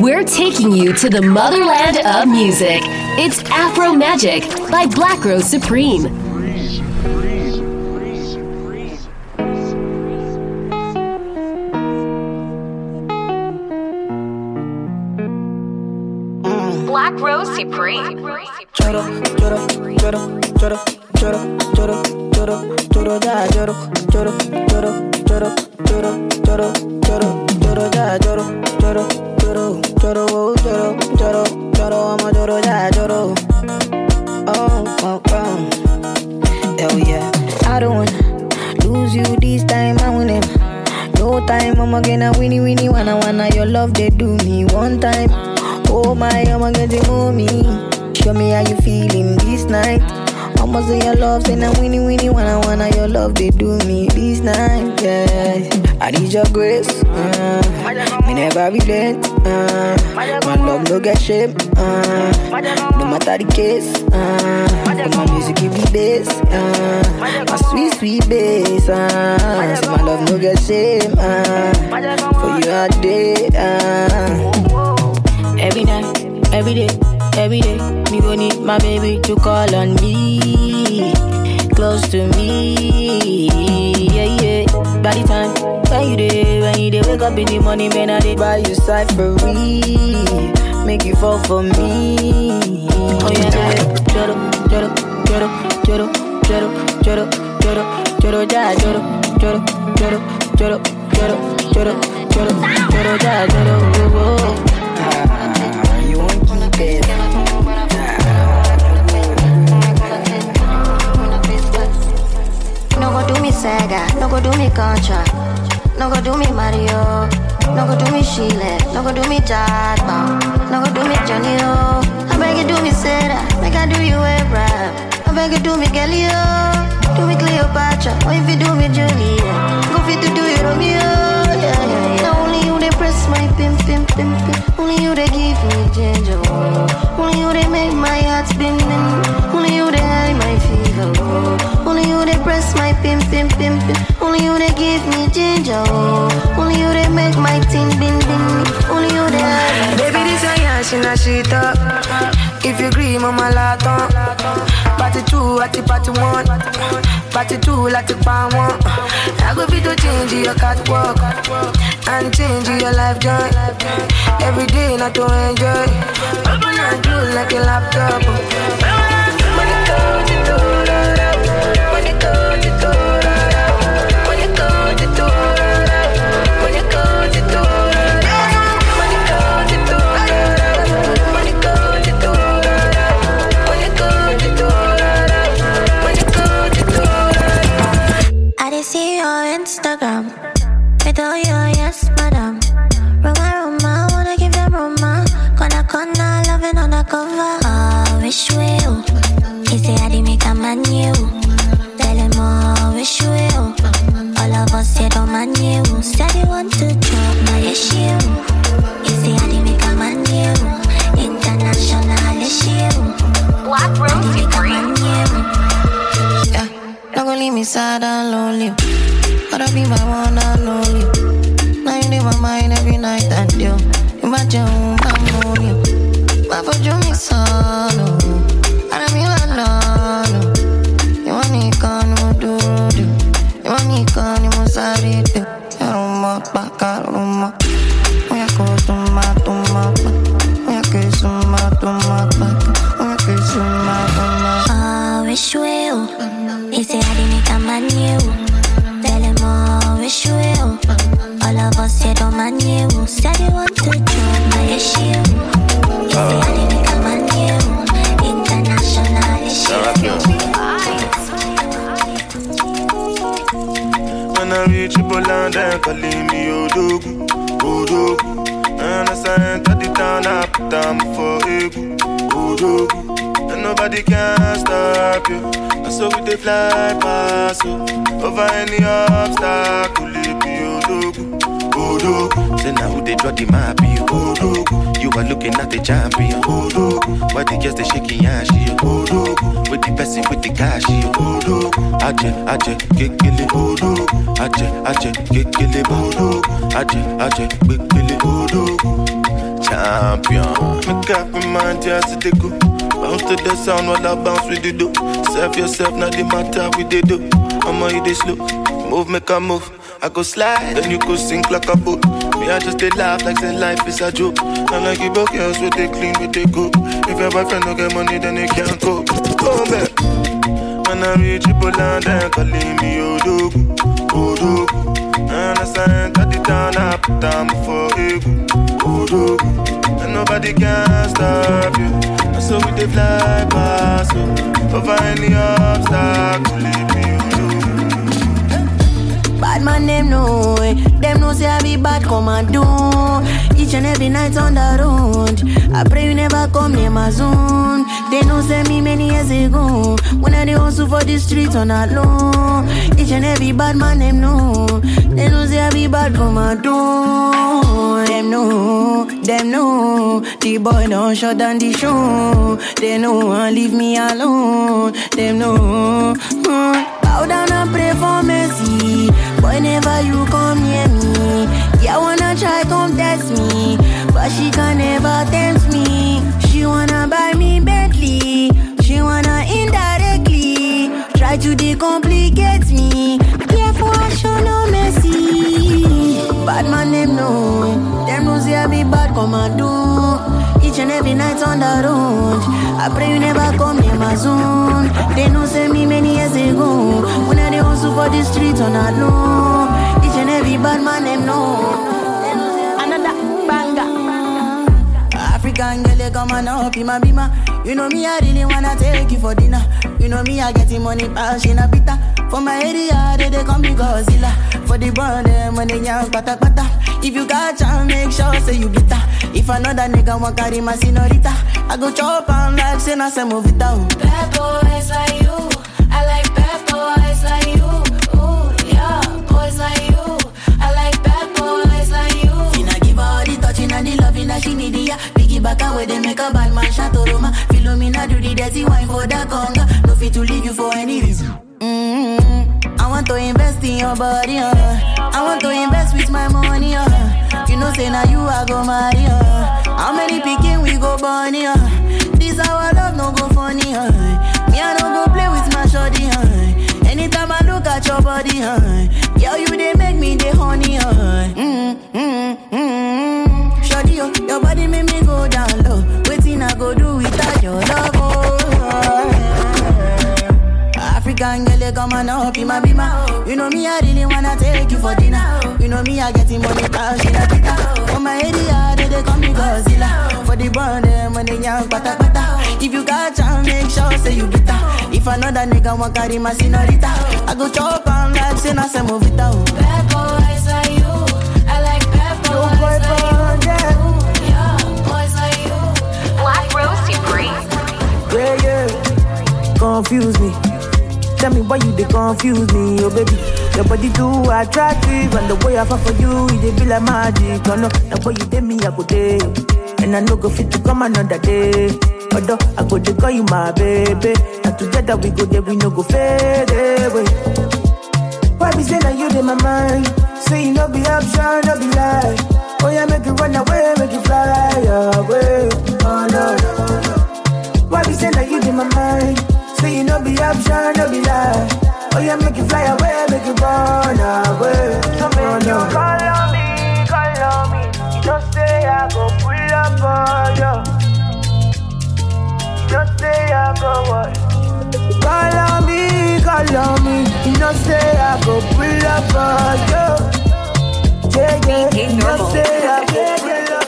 We're taking you to the motherland of music. It's Afro Magic by Black Rose Supreme. Black Rose Supreme. Choro, choro, choro, choro, choro, choro, choro, choro, ya, choro, choro, choro, choro, choro, choro, choro, choro, ya, choro, choro. Choro, choro, choro, choro, choro, I'm a choro, yeah, choro. Oh, oh, oh. Hell yeah. I don't wanna lose you this time, I want him. No time, I'ma get a winnie winnie wanna wanna your love they do me one time. Oh my, get to move me. Show me how you feeling this night. I'ma say your love, say na winnie winnie wanna wanna your love they do me this night, yeah. I need your grace, uh, me never regret, uh, my love no get shame, uh, no matter the case, uh, my music give me bass, uh, my sweet sweet bass, uh, so my love no get shame, uh, for you all day, uh. Every night, every day, every day, me go need my baby to call on me, close to me, yeah yeah. By the time when you day, when you day, wake up in the morning, man, I did buy you me, make you fall for me. Oh yeah, yeah. Joro, joro, joro, joro, joro, joro, joro, joro, ja, joro, joro, joro, joro, joro, joro, joro, joro, ja, joro, oh, me Sega, no go do me Contra, no go do me Mario, no go do me Sheila, no go do me Jadba, no go do me Johnny O. I beg you do me Sarah, make I do you a rap. I beg you do me Galileo, do me Cleopatra, or if you do me Julia, go fit to do you Romeo. Oh, yeah, yeah, yeah. Now only you they press my pim pim pim pim, only you they give me ginger, oh. only you they make my heart spinning, only you they high my fever. Oh. Press my pim pim pim pim. Only you they give me ginger. Oh. Only you they make my ting bin bin. Only you hide. Baby, this a yash in a shit up. If you agree, mama laton. Party two, at the party one. Party two, like the pan one. I go be to change your catwalk and change your life joy. Every day, not to enjoy. Open and do like a laptop to go, to go. Sad and lonely. Gotta be my one and only. Now you in my mind every night and you. Imagine I'm on you. My for you me solo. You. And so we they fly past you. Over any obstacle, it be Odogwu, Odogwu. Say now who they draw the map, you Odogwu. You are looking at the champion, Odogwu. Why the girls they shaking ass, you Odogwu. With the person with the cash, you Odogwu. Aje, aje, kekele, Odogwu. Aje, aje, kekele, Odogwu. Aje, aje, kekele, Odogwu. Cha, champion. Make up in mind just to go. Bounce to the sound while I bounce with the do. Serve yourself, not the matter with the do. I'ma hit this slow. Move, make a move. I go slide, then you go sink like a boat. Me, I just did laugh like say life is a joke. I'm like you broke girls with they clean, with they go. If your boyfriend don't get money, then they can't go. Go back. When I reach Triple then calling me Odogwu, Odogwu. And I sang at the town, I put down for Odogwu. And nobody can stop you. And so we they fly past you. Over any obstacle, leave me Bad man, them know it. Them know say I be bad, come and do. Each and every night on the road. I pray you never come near my zone. They know say me many years ago. When I dey hustle for the streets on alone. Each and every bad man, them know. They know say I be bad, come and do. Them know, them know. The boy don't shut down the show. They know and leave me alone. Them know. Mm. Bow down and pray for mercy. Whenever you come near me, yeah, wanna try come test me, but she can never tempt me. She wanna buy me Bentley, she wanna indirectly try to decomplicate me. Come and do. Each and every night on the road. I pray you never come near my zone. They know send me many years ago. When I dey hustle for the streets on alone. Each and every bad man them know. African girl, they come and up in my bima. You know me, I really wanna take you for dinner. You know me, I getting money, passion a pita. For my area, they, they come me Godzilla. For the when they young, pata pata. If you got chance, make sure say you bitter. If another nigga want carry my senorita, I go chop on like say na se move it down. Bad boys like you, I like bad boys like you. Ooh, yeah, boys like you, I like bad boys like you. Finna give her all the touching and the loving that she need. Piggy back away, they make a bad man shot Roma. Philomena do the dirty wine for the conga. No fit to leave you for any reason. Mm-hmm. I want to invest in your body, uh. I want to say now you I go marry, uh. How many picking we go born, uh. Come and up in my bima. You know me, I really wanna take you for dinner. You know me, I getting money, cash in a pita. For my area, they, they call me Godzilla. For the brand, them when they young, pata pata. If you got chance, make sure say you bitter. If another nigga want carry my senorita, I go chop on like say na se move it out. Oh. Bad boys like you, I like bad boys like you. Ooh, yeah, boys like you. Black Rose Supreme. Yeah, yeah. Confuse me. Tell me why you they confuse me, oh baby. Your body too attractive, and the way I fall for you, it dey be like magic. Oh no, the way you did me, I go day, and I no go fit to come another day. Although I go to call you my baby, and together we go there, we no go fade away. Why be say that you in my mind? Say you no be option, no be lie. Oh yeah, make you run away, make you fly away. Oh no, no. Why be say that you in my mind? Say you no be option, no be lie. Oh yeah, make you fly away, make you run away. So make you call on me, call on me. You don't say I go pull up on you. You don't say I go what? Call on me, call on me. You don't say I go pull up on you. Yeah, yeah. DJ You Normal. don't say I go pull up.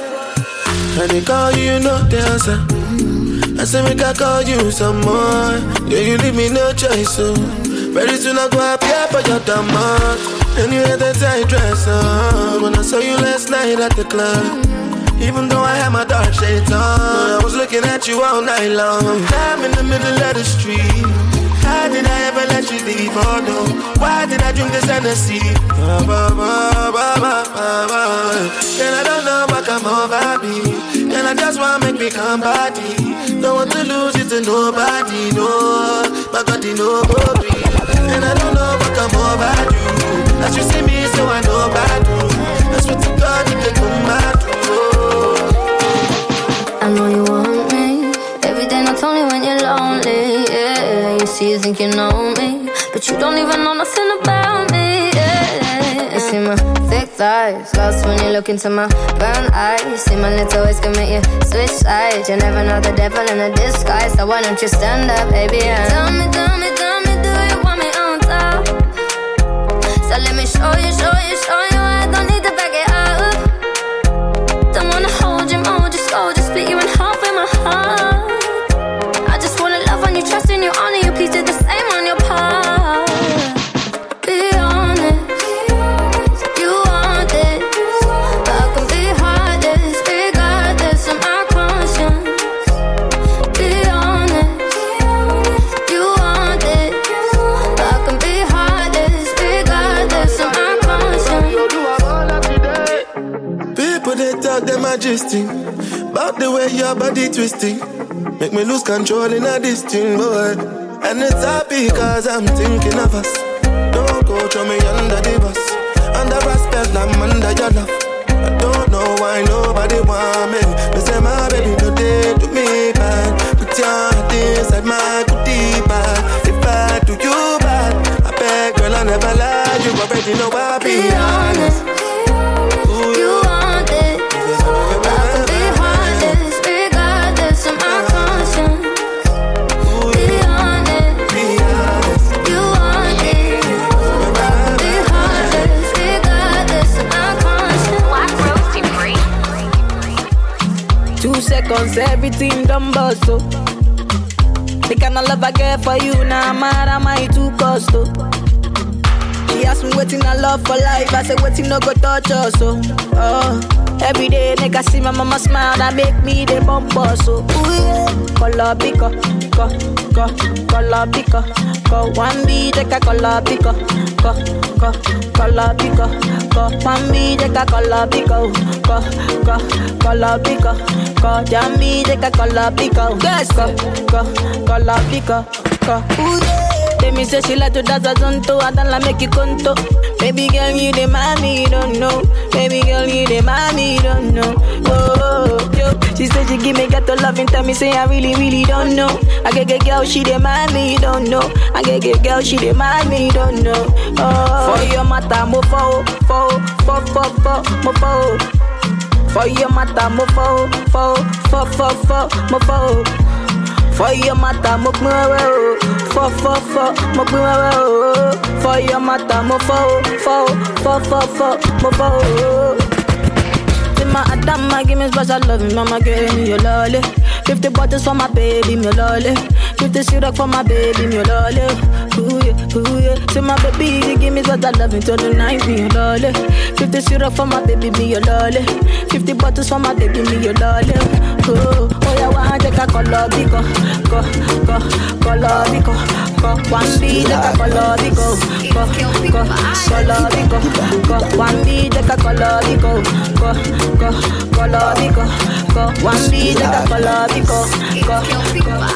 I they call you, you know the answer. I say make I call you some more. Yeah, you leave me no choice, so very soon I go appear for your demand. And you had that tight dress on when I saw you last night at the club. Even though I had my dark shades on, I was looking at you all night long. I'm in the middle of the street. How did I ever let you leave? Oh no, why did I drink this Hennessy? Ba, ba, ba, ba, ba, ba, ba. And I don't know what come over me. And I just wanna make me come party. Don't want to lose it to nobody, no. But God, you know, baby. And I don't know what come about you. As you see me, so I know about you. I swear to God, you can come back. I know you want me. Every day, not only when you're lonely. Yeah, you see, you think you know me. But you don't even know nothing about thick thighs, lost when you look into my brown eyes. See my little ways can make you switch sides. You never know the devil in a disguise, so why don't you stand up, baby? And tell me, tell me, tell me, do you want me on top? So let me show you, show you, show you. I don't need to back it up. Don't wanna hold you, mold you, scold you, split you in half with my heart. Majesty About the way your body twisting Make me lose control in a thing, boy And it's happy cause I'm thinking of us. Don't go throw me under the bus. Under respect, I'm under your love. I don't know why nobody want me. Me say my baby no day to me bad. Put your heart inside my goodie bag If I do you bad I beg girl I never lie. You already know I be Be Seconds, everything done bust, oh. The kind of love I get for you, now mad I too cost, oh. She asked me waiting I love for life, I said waiting no go touch us, oh. oh. Every day, nigga see my mama smile, that make me the bump so oh. ooh yeah. Color pico, co, co, color pico, co. One B, take a color pico, co, co, color pico, co. One B, take a color pico, co, co, color pico, co. Jammy, take a color pico, yes, co, co, color pico, co. Ooh yeah. Me say she like to dance a zonto, I don't like make you conto. Baby girl, you the mommy, don't know. Baby girl, you the mommy, don't know. Oh, oh, oh. She said she give me ghetto love and tell me say I really, really don't know. I get get girl, she mommy, you don't know. I get get girl, she mommy, you don't know. Oh, for your mata, mo fo, fo, fo, fo, fo, mo fo. For your mata, mo fo, fo, fo, fo, fo, mo fo. For your mata, mo pin wewe o. Fo fo fo, mo pin. For your mata, mo fo. Fo fo fo fo, mo fo my Adama, give me special love, mama give me your lolly. Fifty bottles for my baby, me lolly. Fifty syrup for my baby, me lolly. Ooh yeah, ooh yeah. Say my baby, you give me special love until the night, me your lolly. Fifty syrup for my baby, me your lolly. Fifty bottles for my baby, me your lolly. Oh, oh yeah, one take a color biko, go, go, color biko, go. One B take a color biko, go, go, color biko, go. One B take a color biko, go, go, color biko, go. One B take a color biko, go, go.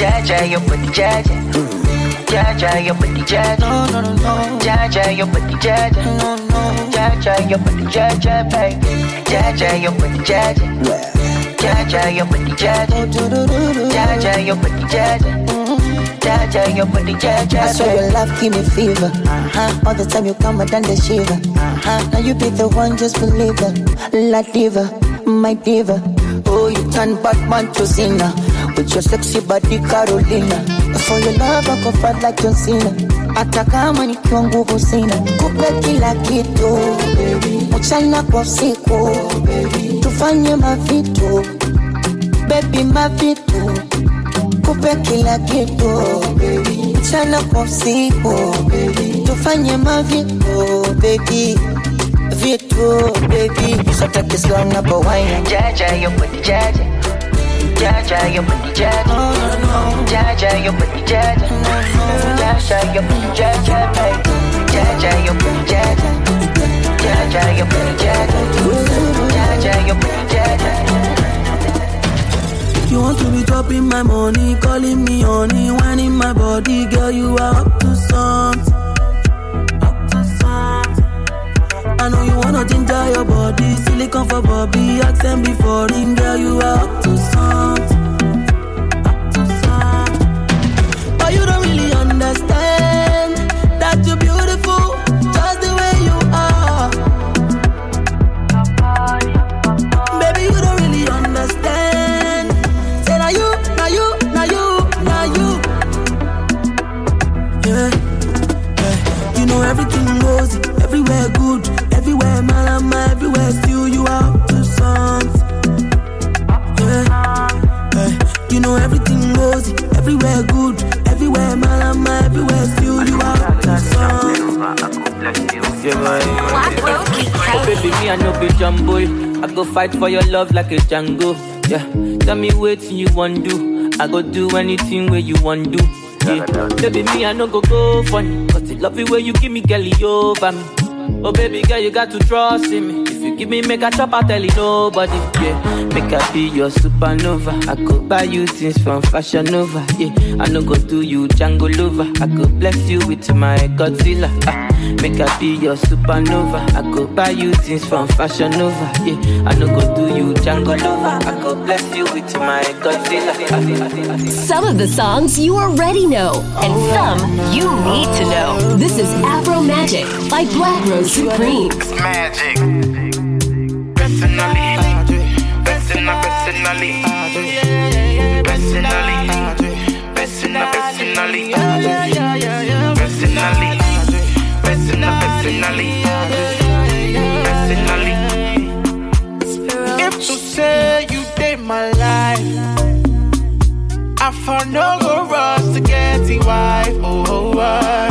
Jaja, your body, Jaja. Jaja, your body, Jaja. No, no, no, no. Jaja, your body, Jaja. No, no. Jaja, your body, Jaja, baby. Jaja, your body, Jaja. Jaja, your body, Jaja. Jaja, your body, Jaja. Jaja, your body, Jaja, I swear your love give me fever. Uh-huh. All the time you come, I done the shiver. Uh-huh. Now you be the one, just believe it. La diva, my diva. Oh, you turn Batman to Cena. With your sexy body, Carolina. For your love, I go like John Cena. Hata nikiwa nguvu sina, kupe kila kitu mchana kwa usiku, tufanye mavitu baby, mavitu. Kupe kila kitu mchana kwa usiku, tufanye mavitu baby, vitu baby, sote kislam na Jaja, Jaja. Jaja, your body, Jaja. Jaja, your body, Jaja. Jaja, your body, Jaja, baby. Jaja, your body, Jaja. Jaja, your body, Jaja. Jaja, your body, Jaja. You want to be dropping my money, calling me honey, whining my body, girl, you are your body, silicone for Bobby, ask them before ring, girl, you are up to something. I no be jumbo. I go fight for your love like a Django. Yeah, tell me what you want to do. I go do anything where you want to do. Yeah, baby me I no go go funny, but the love it where you give me girl over me. Oh baby girl, you got to trust in me. If you give me make a chop, I tell you nobody. Yeah, make I be your supernova. I could buy you things from Fashion Nova. Yeah, I no go do you Django lover. I could bless you with my Godzilla. Ah, make I be your supernova. I could buy you things from Fashion Nova. Yeah, I no go do you Django lover. I could bless you with my Godzilla. Ah, Some of the songs you already know, and some you need to know. This is Afro Magic by Black Rose Supreme. Magic. Personally. If to say you did my life, I found no rush to get the wife. Oh, uh,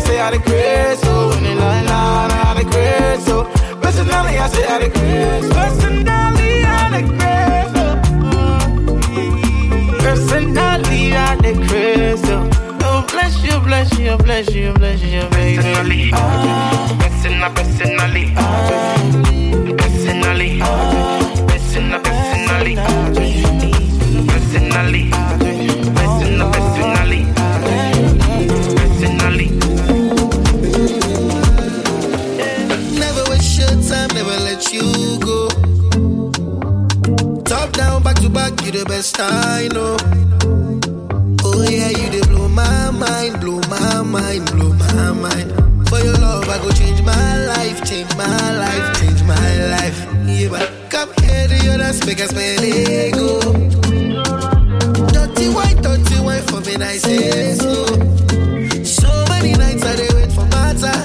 I say I the crazy. So when you lie down, I the crazy. So personally, I say I the crazy. Personally, I the crazy. Mm-hmm. Personally, I the crazy. Oh, bless you, bless you, bless you, bless you, baby. Personally, personally, personally, personally, personally, personally, personally, personally, best I know. Oh yeah, you they blow my mind, blow my mind, blow my mind. For your love, I go change my life, change my life, change my life. Yeah, but come here to your dance, make us ego. Dirty white, dirty white for me, I say so. Oh. So many nights I they wait for matter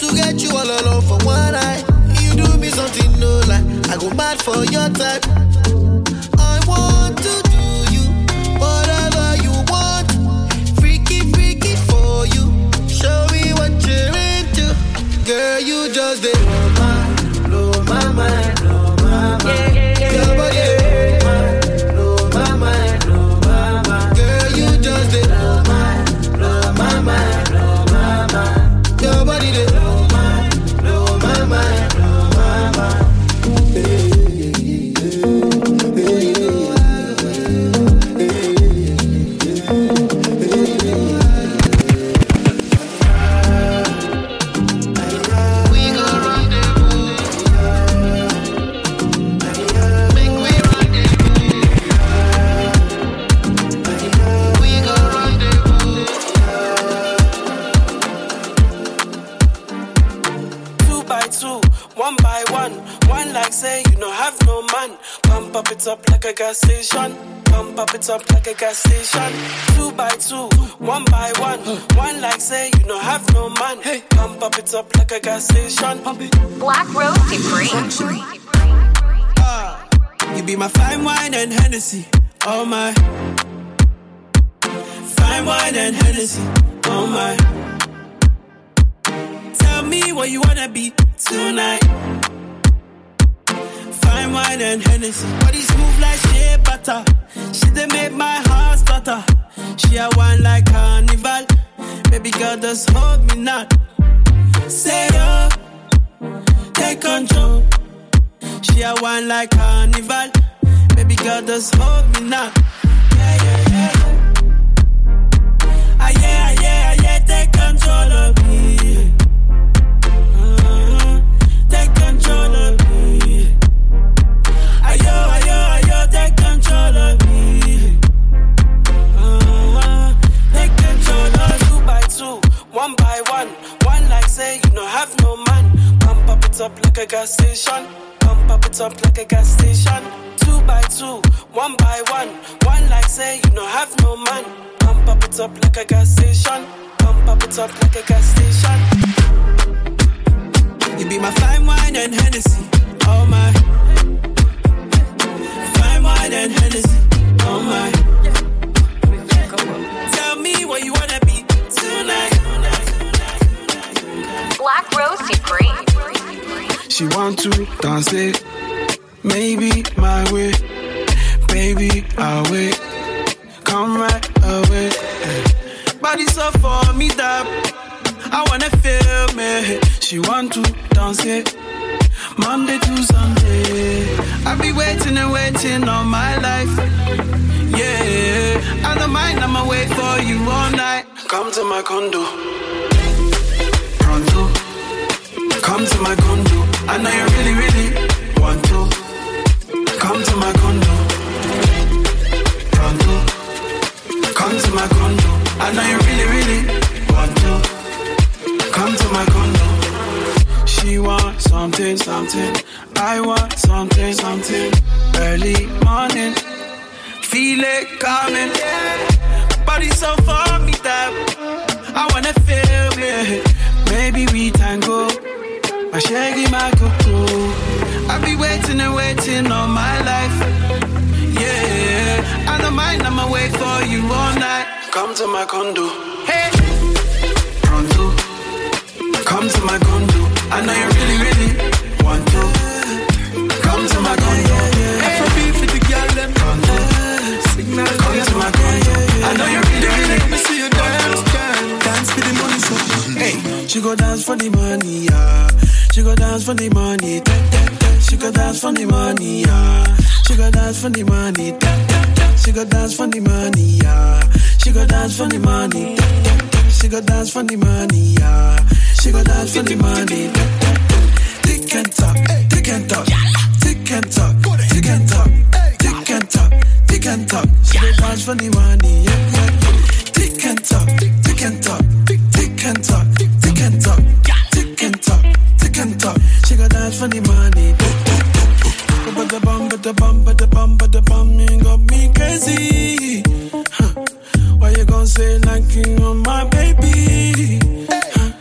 to get you all alone for one night. You do me something no lie, I go mad for your type. Wanna be tonight. Fine wine and Hennessy. Body smooth like shea butter. She done make my heart stutter. She a wine like carnival. Baby girl, just hold me not. Say yo, take control. She a wine like carnival. Baby girl, just hold me now. Yeah, yeah, yeah. Ah, yeah, ah, yeah, ah, yeah, take control of me. Say you no have no man. it up like a gas station. Pump up it up like a gas station. Two by two, one by one. One like say you no have no man. Pump up it up like a gas station. Pump up it up like a gas station. You be my fine wine and Hennessy. Oh my. Fine wine and Hennessy. Oh my. Tell me what you wanna be Black Rose Supreme. She want to dance it, maybe my way, baby I'll wait, come right away. Body so for me that I wanna feel me. She want to dance it, Monday to Sunday. I be waiting and waiting all my life. Yeah, I don't mind, I'ma wait for you all night. Come to my condo, pronto. Come to my condo. I know you really, really want to. Come to my condo. Pronto. Come to my condo. I know you really, really want to. Come to my condo. She want something, something. I want something, something. Early morning. Feel it coming. Body so for me that I wanna feel me. Maybe we tango. My shaggy, my cuckoo. I be waiting and waiting all my life. Yeah, I don't mind, I'ma wait for you all night. Come to my condo. Hey, pronto. Come to my condo. I know you really, really want to. Come to my condo. Afrobeat for the girl, them. Pronto. Signal, come to my condo. I know you really, really. She go dance for the money, yeah. She go dance for the money, da, da, da. She go dance for the money, yeah. She go dance for the money, da, da, da. She go dance for the money, yeah. She go dance for the money, da, da, da. She go dance for the money, yeah. She go dance for the money, da, da, da. Tick and talk, tick and talk, tick and talk, tick and talk, tick and talk, tick and talk. She go dance for the money, yeah, yeah. Tick and talk, tick and talk, the bum, but the bum, but the bum, but the bum, you got me crazy. Huh. Why you gonna say like you on my baby? Huh.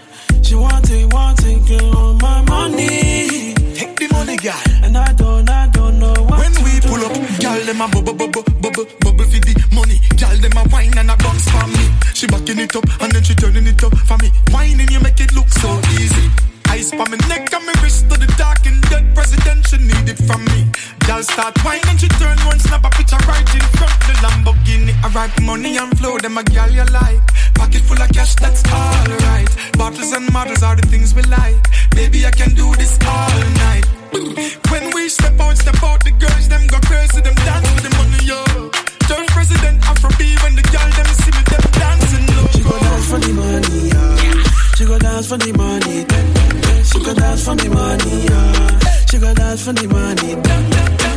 She want it, want it, get on my money. Take the money, girl. And I don't, I don't know what When we do. pull up, girl, them a bubble, bubble, bubble, bubble for the money. Girl, them a wine and a bounce for me. She backing it up and then she turning it up for me. Whining, you make it look so easy. Ice on my neck and my wrist to the dark and dead president she need it from me. Girl start whining, she turn one snap a picture right in front the Lamborghini. I write money and flow, them a girl you like. Pocket full of cash, that's alright. Bottles and models are the things we like. Baby, I can do this all night. When we step out, step out, the girls them go crazy, them dance for the money, yo. Turn president Afrobeat when the girl them see me, them dancing low. She go dance for the money, yeah. She go dance for the money. da. She go dance for the money, yeah. She go dance for the money.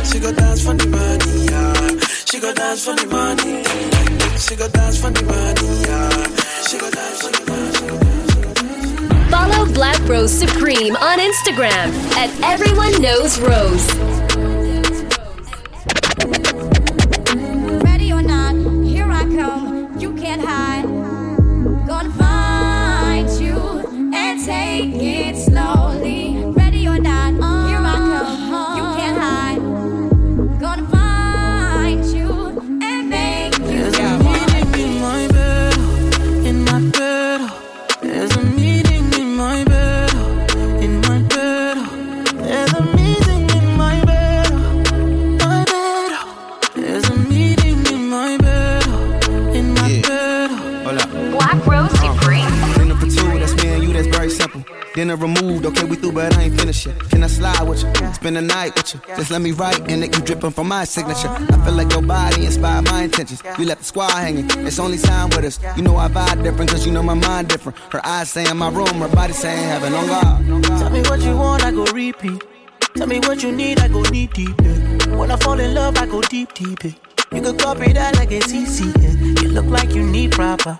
She go dance for the money, yeah. She go dance for the money. She go dance for the money, yeah. She go dance for the money. Follow Black Rose Supreme on Instagram at Everyone Knows Rose. Ready or not, Dinner removed, okay, we through, but I ain't finished yet. Can I slide with you? Spend the night with you. Just let me write and it you dripping from my signature. I feel like your body inspired my intentions. You left the squad hanging, it's only time with us. You know I vibe different, cause you know my mind different. Her eyes saying my room, her body saying heaven on God. Tell me what you want, I go repeat. Tell me what you need, I go deep, deep. Yeah. When I fall in love, I go deep, deep. Yeah. You could copy that like it's easy. Yeah. You look like you need proper.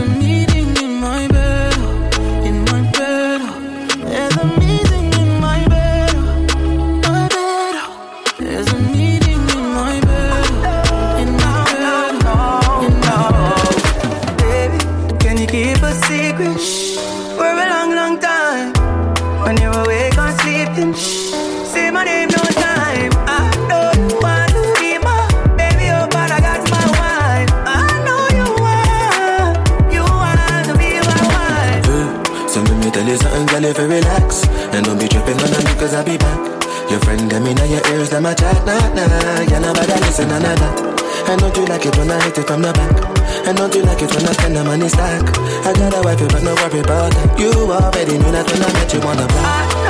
like it when I hit it from the back. And don't you like it when I spend the money stack. I got a wife, but no worry about that. You already knew that when I met you on the block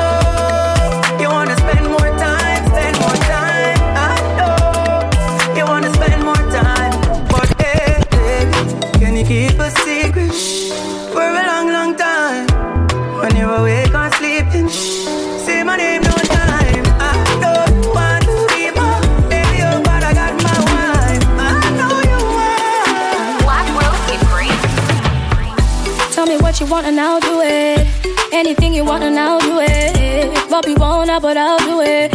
want and I'll do it. Anything you want and I'll do it. Want, now, but I'll do it.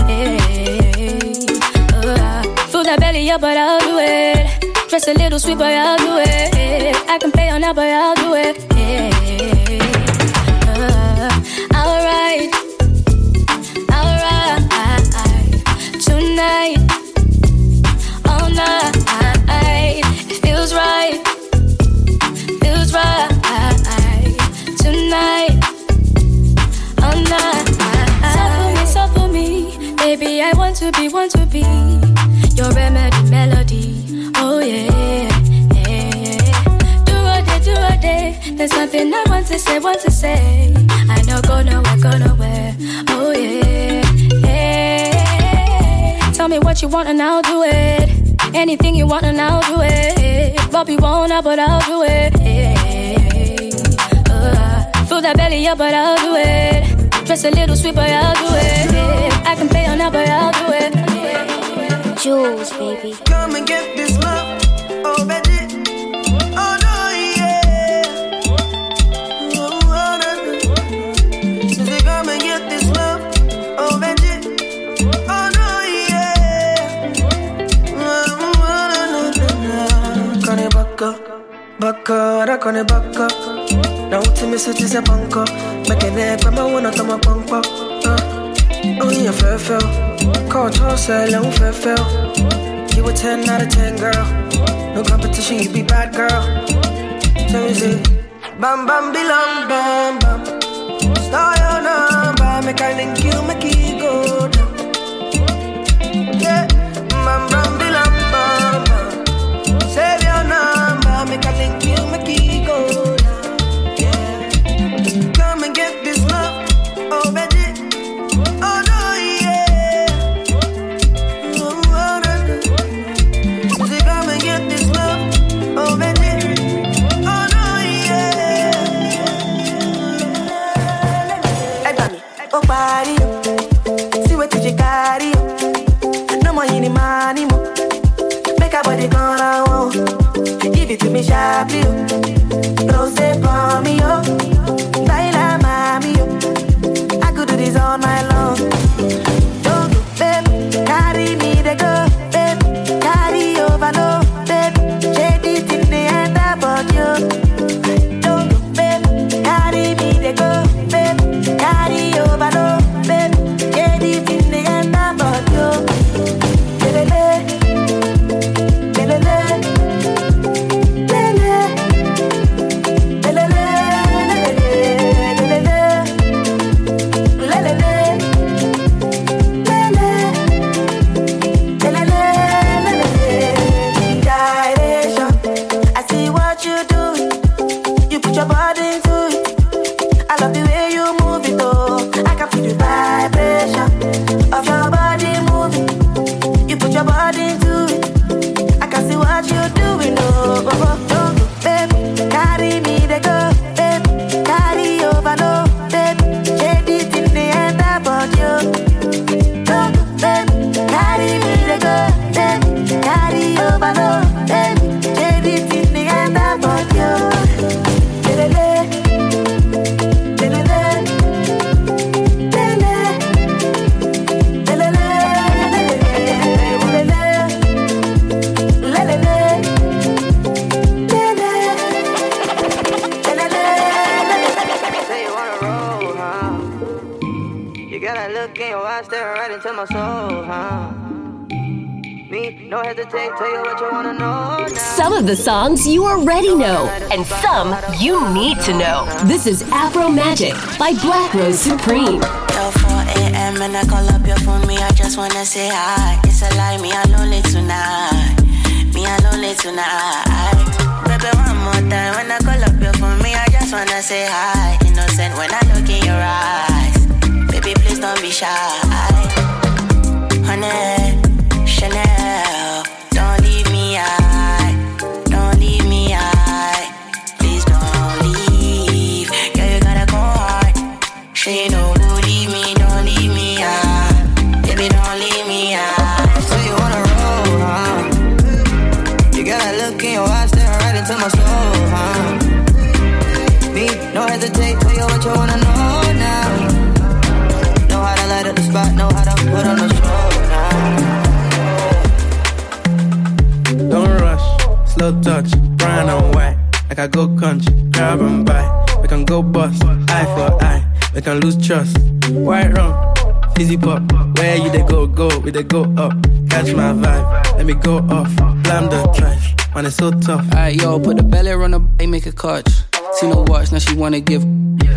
Uh, fill that belly up, but I'll do it. Dress a little sweet, but I'll do it. I can play on that, but I'll do it. To be, want to be your remedy, melody. Oh yeah, yeah. Do a day, do a day. There's something I want to say, want to say. I know go nowhere, go nowhere. Oh yeah, yeah. Tell me what you want and I'll do it. Anything you want and I'll do it. We want, now, but I'll do it. Uh, fill that belly up, but I'll do it. Dress a little sweet, I'll do it. I can pay on that, but I'll do it. Jules, baby. Come and get this love, oh baby. Oh no, yeah. Oh, oh, come and get this love, oh baby. Oh no, yeah. Oh, oh, oh, no, no, no, no. Kone baka, baka, da kone baka. Na uti mi suti se panko. Mekene kwa mawana tama pampa. Ah, oh yeah, fair fair. Call toss long fair fair. You a 10 out of 10, girl. No competition, you be bad, girl. So me say, Bam bam bilam bam bam. Star your number, make I link you, make it go you need to know. This is Afro Magic by Black Rose Supreme. 4 a.m. and I call up your phone, me, I just wanna say hi. It's a lie, me, I'm lonely tonight. Me, I'm lonely tonight. Baby, one more time when I call up your phone, me, I just wanna say hi. Innocent when I look in your eyes. Baby, please don't be shy. You wanna know now. Know how to light up the spot, know how to put on the show now. Don't rush, slow touch, brown and white. Like I go country, grab and buy. We can go bust, eye for eye. We can lose trust. White rum, fizzy pop. Where you they go, go, we they go up. Catch my vibe, let me go off. Blam the trash, man, it's so tough. Alright, yo, put the belly on the bay, make a catch. See no watch, now she wanna give.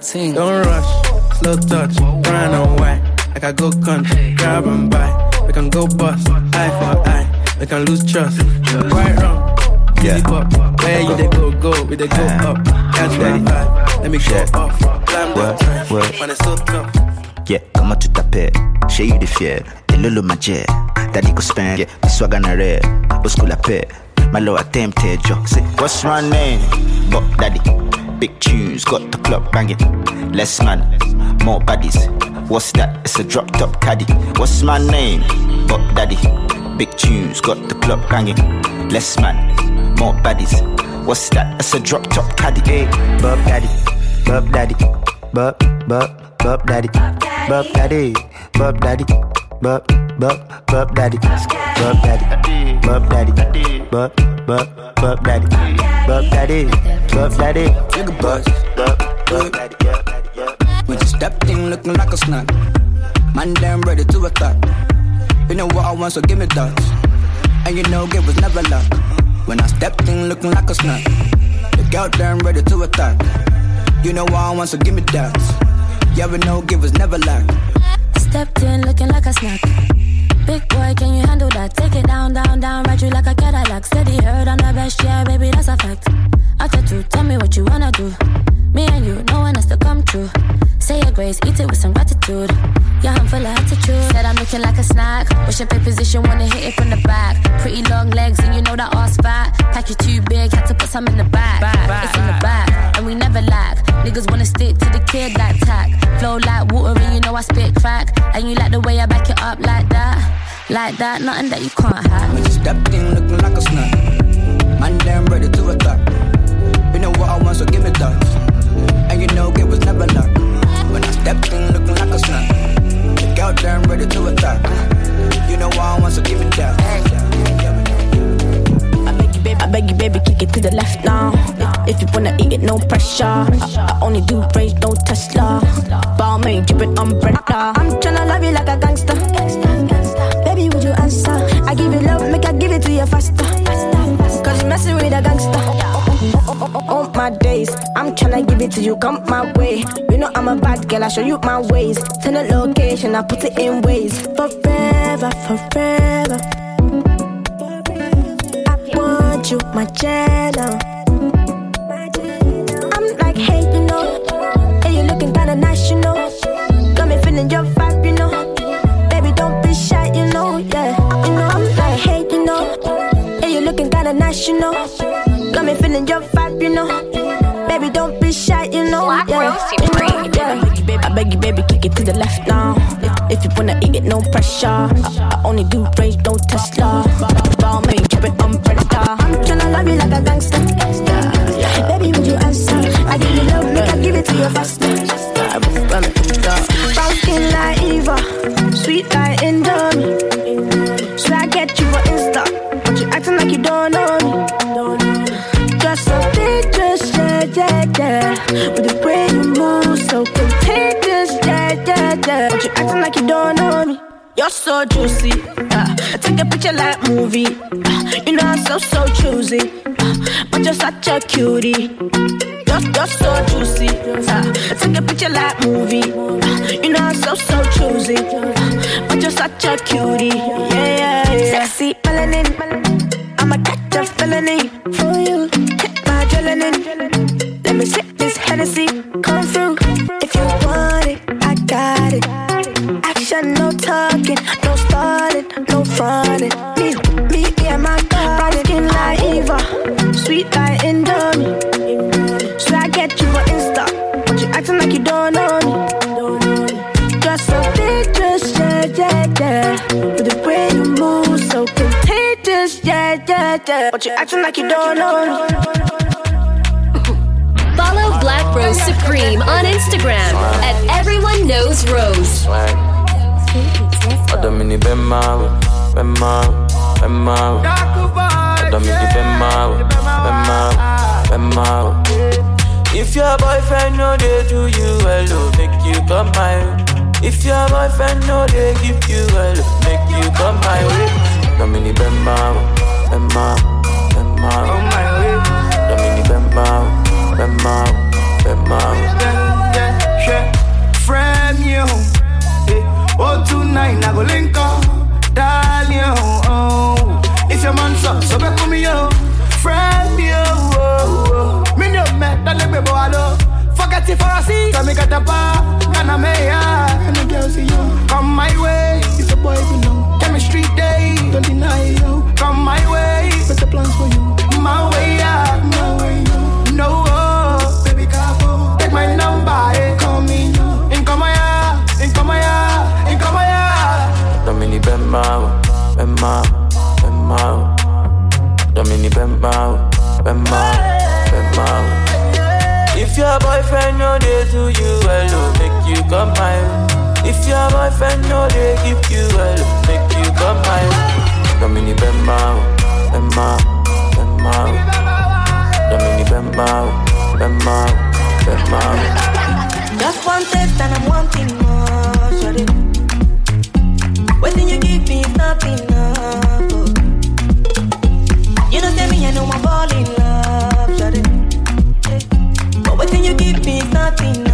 thing. Don't rush, slow touch, brown and white. Like I go country, grab and buy. We can go bust, eye for eye. We can lose trust. White rum, fizzy pop. Where you they go, go, we they go up. Catch my vibe, let me go off. Blam the trash, man, it's so tough. Yeah, comment tu t'appelles? Chez eu des fiers, et lolo ma jet. Daddy go spend, yeah, the swag on a red. Au school la paix, my low attempted, yo. Say, what's my name? But Daddy. Big tunes, got the club banging. Less man, more baddies. What's that? It's a drop top caddy. What's my name? Buck Daddy. Big tunes, got the club banging. Less man, more baddies. What's that? It's a drop top caddy. Hey, Bub Daddy, Bub Daddy, Bub, Bub, Bub Daddy, Bub Daddy, Bub Daddy, Bub, Bub, Bub Daddy, Bub Daddy, Bub Daddy, Bub, Bub, Bub Daddy, Bub Daddy, Bub Daddy, Nigga buzz. Bub, Bub Daddy, yeah, Daddy, yeah. When you stepped in looking like a snack. Man, damn ready to attack. You know what I want, so give me that. And you know, give was never luck. When I stepped in looking like a snack. The girl damn ready to attack. You know what I want, so give me that. Yeah, we know, give was never lack. Stepped in looking like a snack. Big boy, can you handle that? Take it down, down, down, ride you like a Cadillac. Steady heard on the best, yeah, baby, that's a fact. Two, tell me what you wanna do. Me and you, no one has to come true. Say your grace, eat it with some gratitude. Yeah, I'm full of attitude. Said I'm looking like a snack. Wish your pay position, wanna hit it from the back. Pretty long legs, and you know that ass fat. Pack you too big, had to put some in the back. It's in the back, and we never lack. Niggas wanna stick to the kid like tack. Flow like water, and you know I spit crack. And you like the way I back it up like that. Like that, nothing that you can't have. When you stepped in looking like a snack. Man, damn ready to attack. You know what I want, so give me that. And you know, give was never luck. When I stepped in looking like a snack. The girl damn ready to attack. You know what I want, so give me that. I beg you, baby, kick it to the left now. If, you wanna eat it, no pressure. I, I only do rage, no Tesla. Balmain, dripping umbrella. I'm tryna love you like a gangster. Baby, would you answer? I give you love, make I give it to you faster. Cause you messing with a gangster. All my days, I'm tryna give it to you, come my way. You know I'm a bad girl, I show you my ways. Send a location, I put it in ways. Forever, forever. You, my jello. I'm like, hey, you know. Hey, you looking kinda nice, you know. Got me feeling your vibe, you know. Baby, don't be shy, you know, yeah. You know, I'm like, hey, you know. Hey, you looking kinda nice, you know. Got me feeling your vibe, you know. Baby, don't be shy, you know, yeah. You know, yeah. I beg you, baby, kick it to the left now. If, If you wanna eat it, no pressure. I, I only do range, no Tesla. Balmain, dripping umbrella. Love you like a gangster. Baby, would you answer? I give you love, make I give it to you faster. Brown skin like Eva, sweet like Indomie. So I get you for Insta, but you acting like you don't know me. Just so dangerous, yeah, yeah, yeah. With the way you move, so contagious, yeah, yeah, yeah. But you acting like you don't know me. You're so juicy. Uh, take a picture like movie. Uh, you know I'm so so choosy, uh, but you're such a cutie. You're, you're so juicy. Uh, take a picture like movie. Uh, you know I'm so so choosy, uh, but you're such a cutie. Yeah, yeah, yeah. Sexy melanin. I'ma catch a felony for you. Hit my adrenaline. Let me sip this Hennessy. Come through But you acting like you don't know me. Follow Black Rose Supreme on Instagram at Everyone Knows Rose. Ọ̀dọ̀ mi ni bẹ́ẹ̀ máa wò, bẹ́ẹ̀ máa wò, bẹ́ẹ̀ máa wò. Ọ̀dọ̀ mi ni bẹ́ẹ̀ máa wò, bẹ́ẹ̀ máa wò, bẹ́ẹ̀ máa wò. If your boyfriend no dey do you well, oh, make you come my way. If your boyfriend no dey give you well, oh, make you come my way. Ọ̀dọ̀ mi ni bẹ́ẹ̀ máa wò, bẹ́ẹ̀ máa wò. From you, eh, oh tonight I go link up, darling. Oh, if your man suck, so back me yo. From you, oh, oh. me no me that let me go alo. Forget it for a seat, so me got a bar, and I'm here. And the girls see you come my way. If the boy belong, chemistry day, don't deny you. Come my way, better plans for you. My way, yeah, my way, no. Oh, baby, careful, take my number, eh. Call me, in come here, in come here, in come here. Domini bẹ́ẹ̀ máa wò. Domini bẹ́ẹ̀ máa wò. If your boyfriend no dey do you well, oh, make you come my way. If your boyfriend no dey give you well, oh, make way. Domini bẹ́ẹ̀ máa wò. Domini bẹ́ẹ̀ máa wò. Just one and I'm wanting more, you give me. You know, me, I know I'm fall in love. But you give me.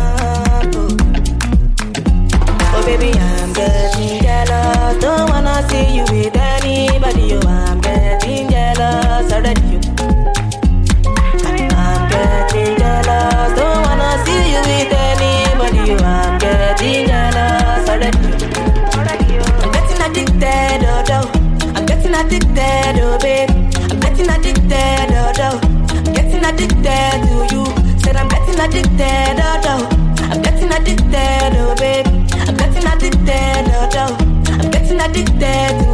Getting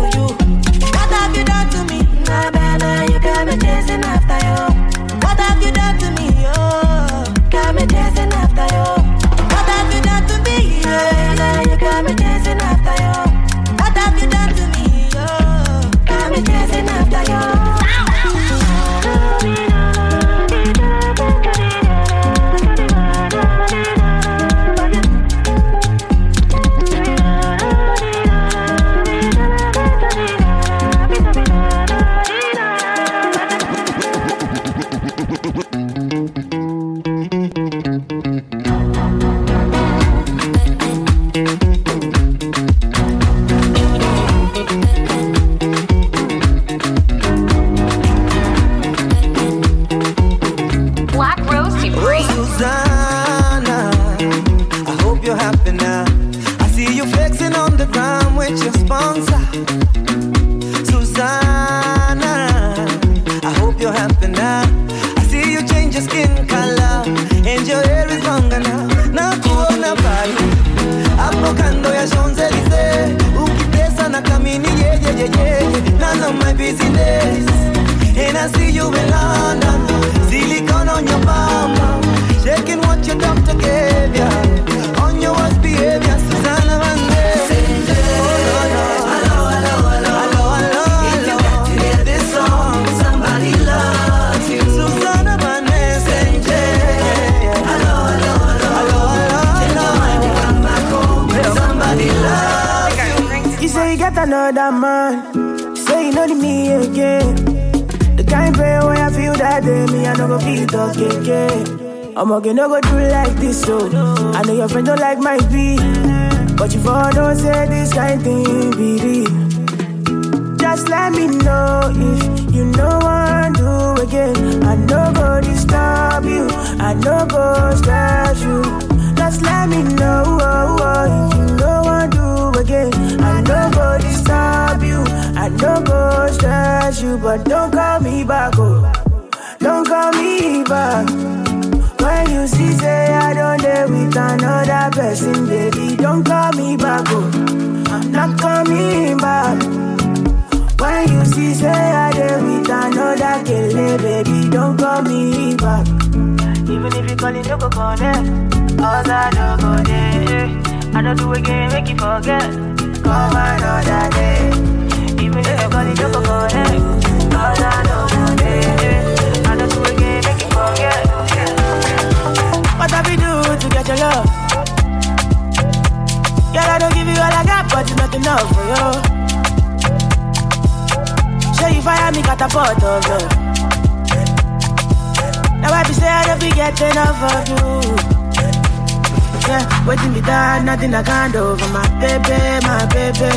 Susanna. I hope you're happy now. I see you flexing on the ground with your sponsor. Susanna, I hope you're happy now. I see you change your skin color and your hair is longer now. Nakuona oh, pale hapo kando ya Champs-Élysées, ukitesa na kamini yeah, yeah, yeah, yeah. None of my business. And I see you in London, silicone on your palm shaking what your doctor gave ya. On your worst behavior, Susanna. You say you got another man. Say you know me again. The kind prayer where I feel that day, me I no go feel again. I'm okay, no go do like this, so I know your friend don't like my beat, but you for don't say this kind thing real. Just let me know if you know what do again. I no go disturb you, I no go stress you. Just let me know oh, oh, if you know what do again. I no go disturb you, I no go stress you, but don't call me back, oh, don't call me back. When you see say I don't dare with another person, baby, don't call me back, oh, I'm not coming back. When you see say I dare with another killer, eh, baby, don't call me back. Even if you call it, no go. Cause I don't go there. I don't do again, make you forget. Come another day. Your love? Girl, I don't give you all I got, but it's not enough for you. Show you fire me catapult of love. Now I be say I don't be getting enough of you. Yeah, waiting me down, nothing I can't do for my baby, my baby.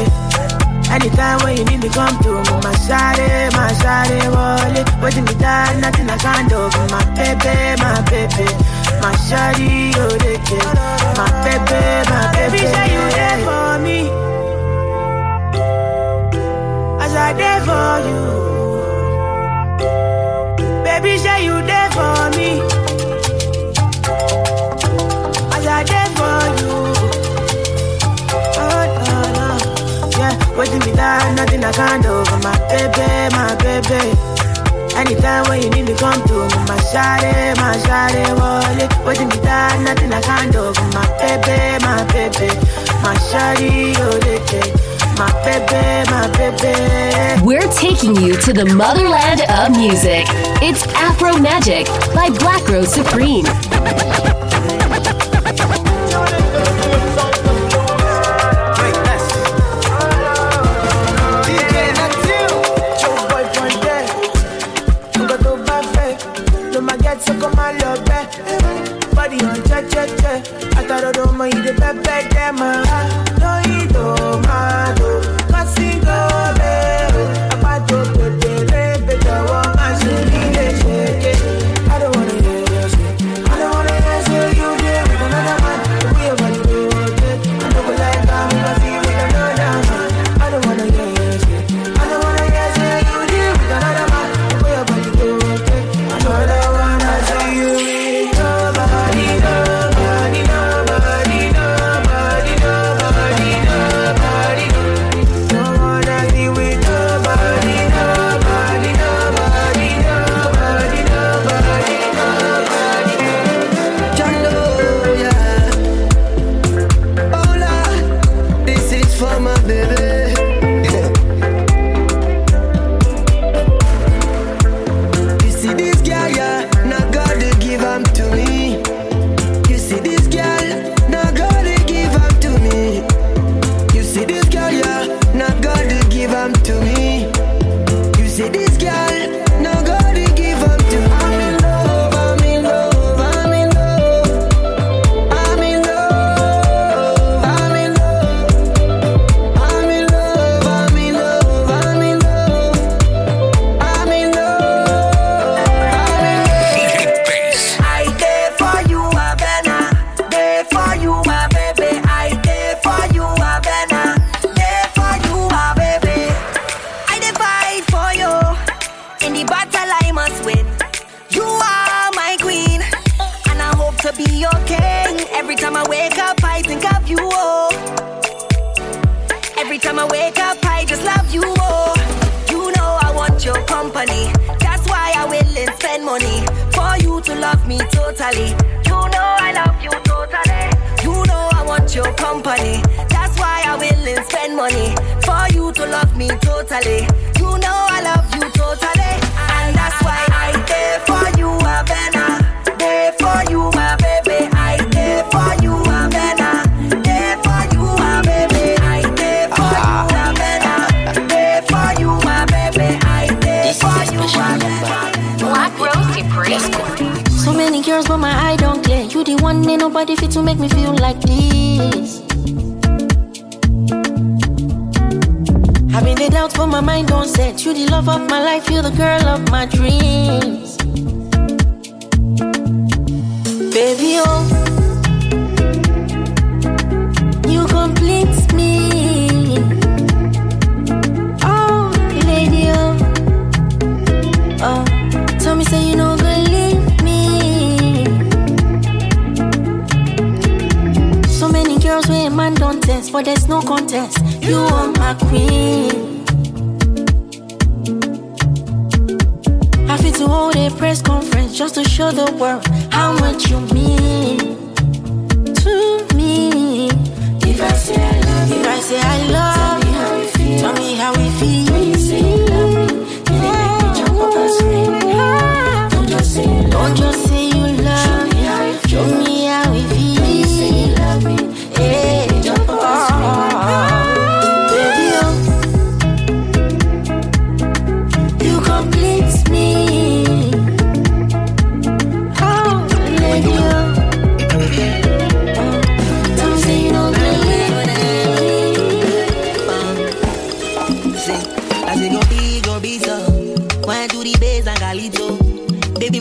Anytime when you need me, come through. My shawty, my shawty, wallet. Waiting me down, nothing I can't do for my baby, my baby. My shawty, oh, they care. My baby, my baby. Baby, say you there for me. As I there for you. Baby, say you there for me. As I there for you. Oh, no, no. Yeah, waiting me down, nothing I can't do for my baby, my baby. Anytime when you need me, come through. My shawty, my shawty, wallet. Me nothing I can't do my baby, my baby. My shawty, oh, they take. My baby, my baby. We're taking you to the motherland of music. It's Afro Magic by Black Rose Supreme. De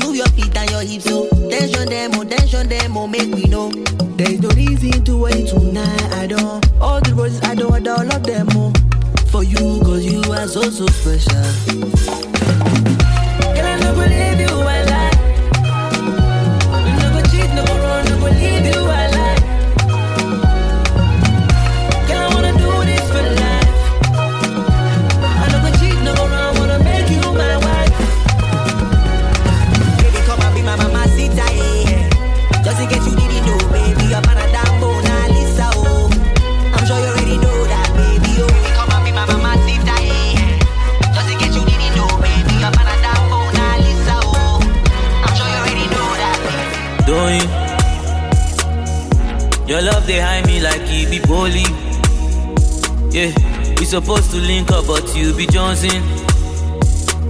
move your feet and your hips so. Tension them, oh, tension them, oh, make we know. There's no reason to wait tonight, I don't. All the roses, I don't want all of them, oh. For you, cause you are so, so special. Girl, I never leave you alone. Love they hide me like it be bully. Yeah, we supposed to link up, but you be Johnson.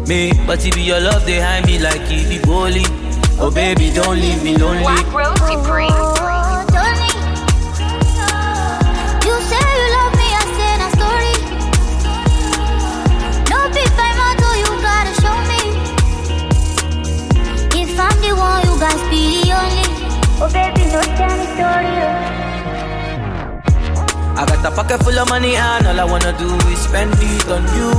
Me, but it be your love they hide me like it be bully. Oh baby, don't leave me lonely. Black Rose Supreme. You say you love me, I say na story. No big time at all, you gotta show me. If I'm the one, you guys be the only. Oh baby, no tell story. Oh. I got a pocket full of money and all I wanna do is spend it on you.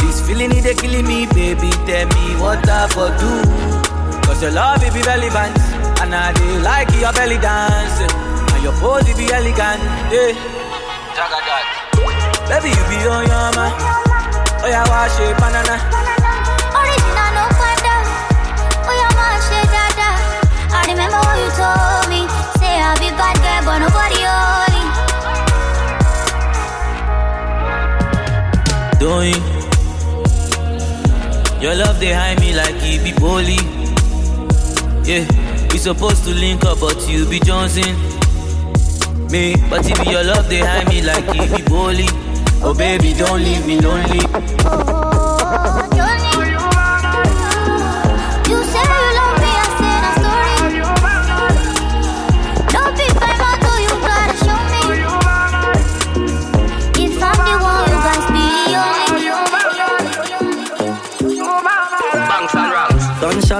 This feeling it killing me, baby. Tell me what I for do. Cause your love it be relevant and I do like your belly dance and your pose it be elegant. Yeah. Baby you be on your man. Oh yeah, wash it banana. Original no panda. Oh yeah, man, shit dada. I remember what you told me. Say I'll be bad girl, but nobody holy. Doing your love they hide me like it be bully. Yeah, we supposed to link up, but you be Johnson. Me, but if your love they hide me like it be bully. Oh baby, don't leave me lonely.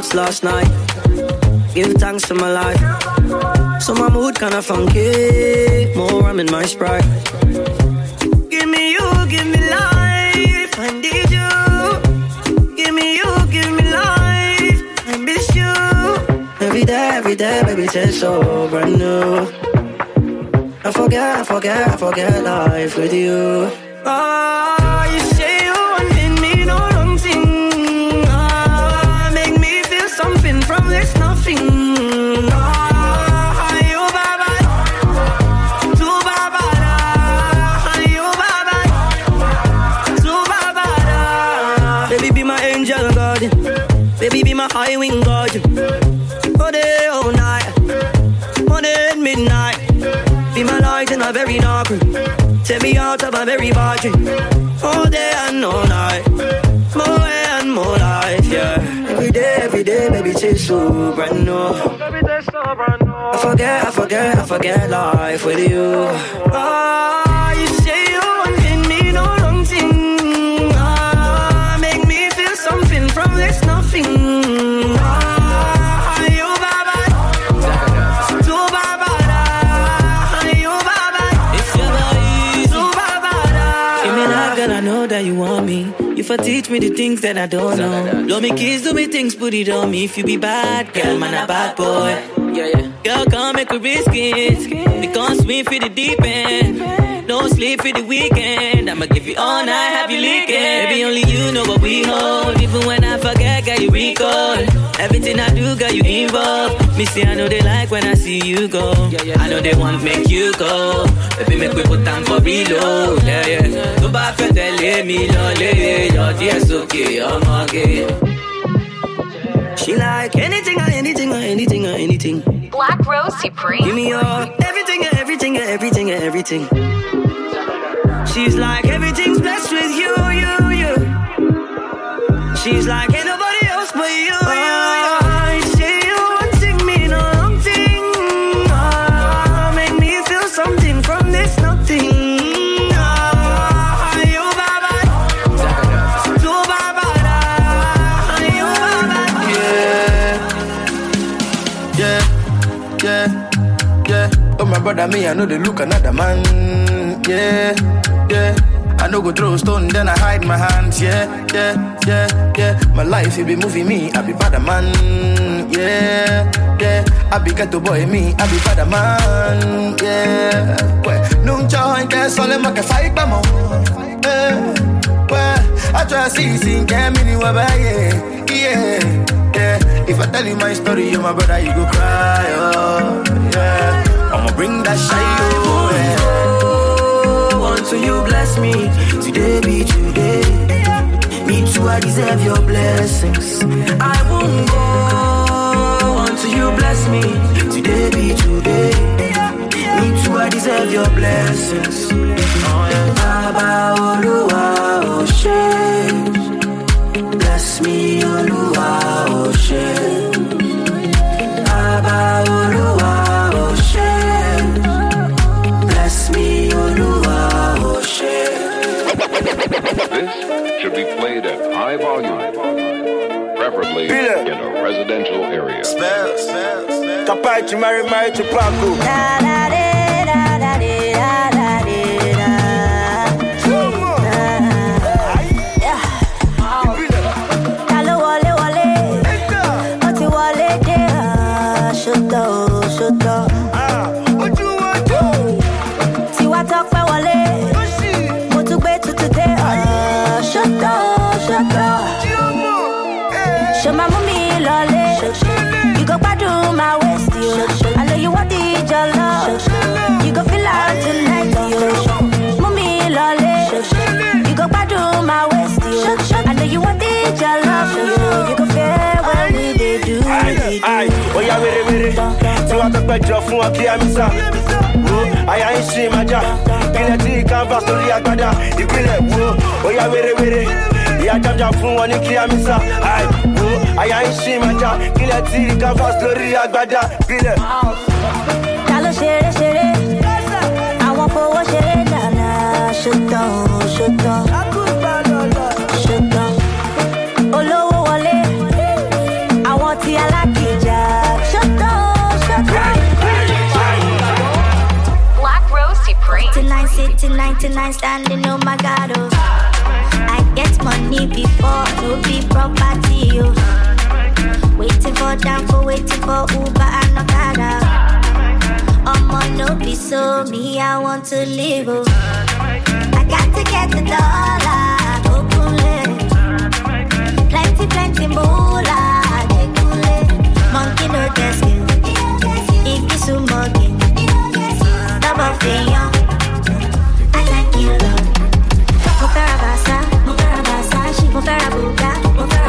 Gunshots last night. Give thanks to my life. So my mood kinda funky. More rum in my sprite. Give me you, give me life. I need you. Give me you, give me life. I miss you. Every day, every day, baby, tastes so brand new. I forget, I forget, I forget life with you. Ah, forget, I forget, life with you. Ah, you say you wanted me no long thing. Ah, make me feel something from this nothing. Ah, you baba, tu baba da, you baba, it's your boy, tu baba. Give me that girl, I know that you want me. If I teach me the things that I don't know, love me kiss, do me things, put it on me. If you be bad, girl, man, a bad boy. Yeah, yeah. Girl, come make a risk it. We can't swim for the deep end. No sleep for the weekend. I'ma give you all night, have you leaking. Baby, only you know what we hold. Even when I forget, got you recall. Everything I do, got you involved. Me see, I know they like when I see you go. I know they want make you go. Baby, make we put time for reload. Yeah, yeah. Tó bá fẹ́ tẹ̀lé mi lọlé, yọ díẹ̀ sókè, ọmọge. She like anything or anything or anything or anything. Black Rose Supreme. Give me your everything and everything and everything and everything. She's like everything's blessed with you, you, you. She's like brother, me I know they look another man. Yeah, yeah. I no go throw stone, then I hide my hands. Yeah, yeah, yeah, yeah. My life it be moving me, I be bad man. Yeah, yeah. I be ghetto boy me, I be bad man. Yeah. Well, no joy, guess all them can fight more. Yeah. Well, I try to see, see, get me anywhere, yeah, yeah, yeah. If I tell you my story, you my brother, you go cry, oh, yeah. I'ma bring that shine, oh, yeah. until you bless me. Today be today. Me too, I deserve your blessings. I won't go until you bless me. Today be today. Me too, I deserve your blessings. Baba Oluwa Oshe. Bless me, Oluwa Oshe. This should be played at high volume, preferably in a residential area. Spell, spell, spell. Kapai Mary Mary Tí wàá tọpẹ́ jọ fún ọ kí Amisa. Àyà ń ṣe ìmájà. Kílẹ̀ tí canvas lórí agbada. Ìpínlẹ̀ wo oya were were. Ìyá jájá fún wọn ní kí Amisa. Àyà ń ṣe ìmájà. Kílẹ̀ tí canvas lórí agbada. Ìpínlẹ̀. Ta ló ṣeré ṣeré? Àwọn fowó ṣeré dáná. Ṣòtọ̀ o, city, 99 standing, oh my god, oh. I get money before, no be property, oh. Waiting for Danko, waiting for Uber and Okada. I'ma no be so me, I want to live, oh. I got to get the dollar, okule. Plenty, plenty moolah. Monkey no skill, ikisu monkey. Double fiyon, Versa, mo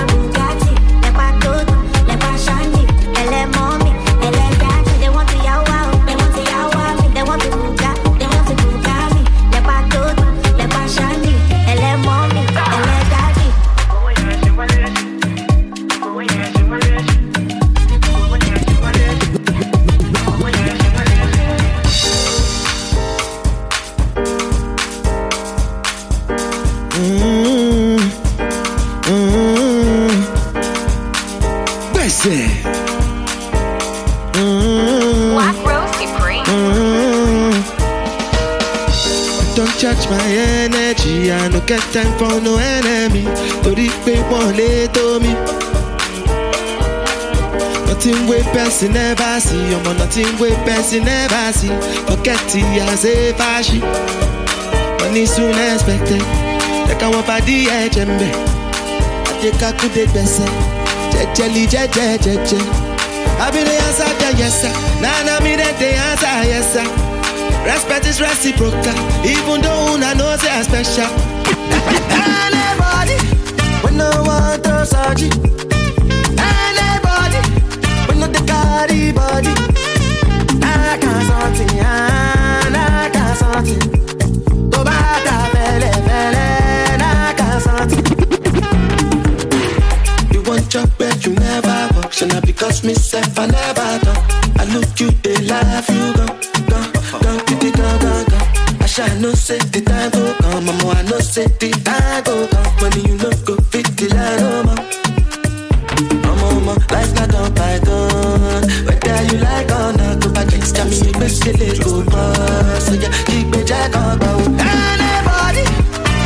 person never see, ọmọ nothing wey person never see. Forget it as a fashion. Money soon expected. Jẹ́ káwọn pàdé ẹ̀jẹ̀ ń bẹ̀. Adékákúdé gbẹ̀sẹ̀. Jẹ́jẹ́lì jẹ́jẹ́ jẹ́jẹ́. I sir. Nah, nah, me that the answer, yes sir. Respect is reciprocal, even though I know say I'm special. Anybody, when no one to search it. No carry body. I can't something, something. Fele, I can't something. You want your you never now because myself, I never talk. I look you, they laugh, you go, go, go, go, go, go, go. I shall no say the time go come, mama. I know say the time go come. When you look go fit the line, oh ma. Mama, oh, mama, life not on python. Whether you like or not, go back next time you pass. So yeah, keep me jack on bow. Anybody,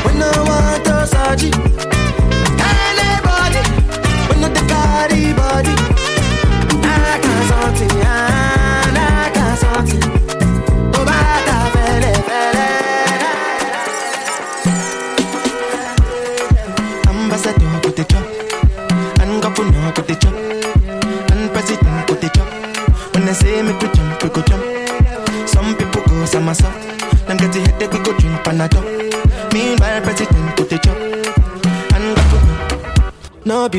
when no one to search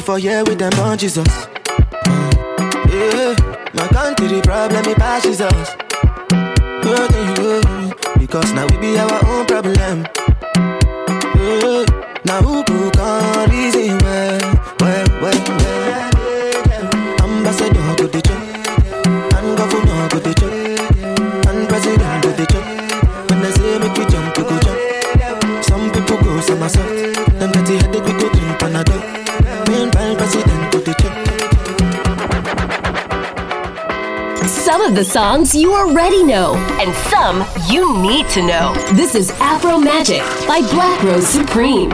Before yeah with them on Jesus. Yeah, my country problem it passes us. Yeah, yeah. Because now Some of the songs you already know, and some you need to know. This is Afro Magic by Black Rose Supreme.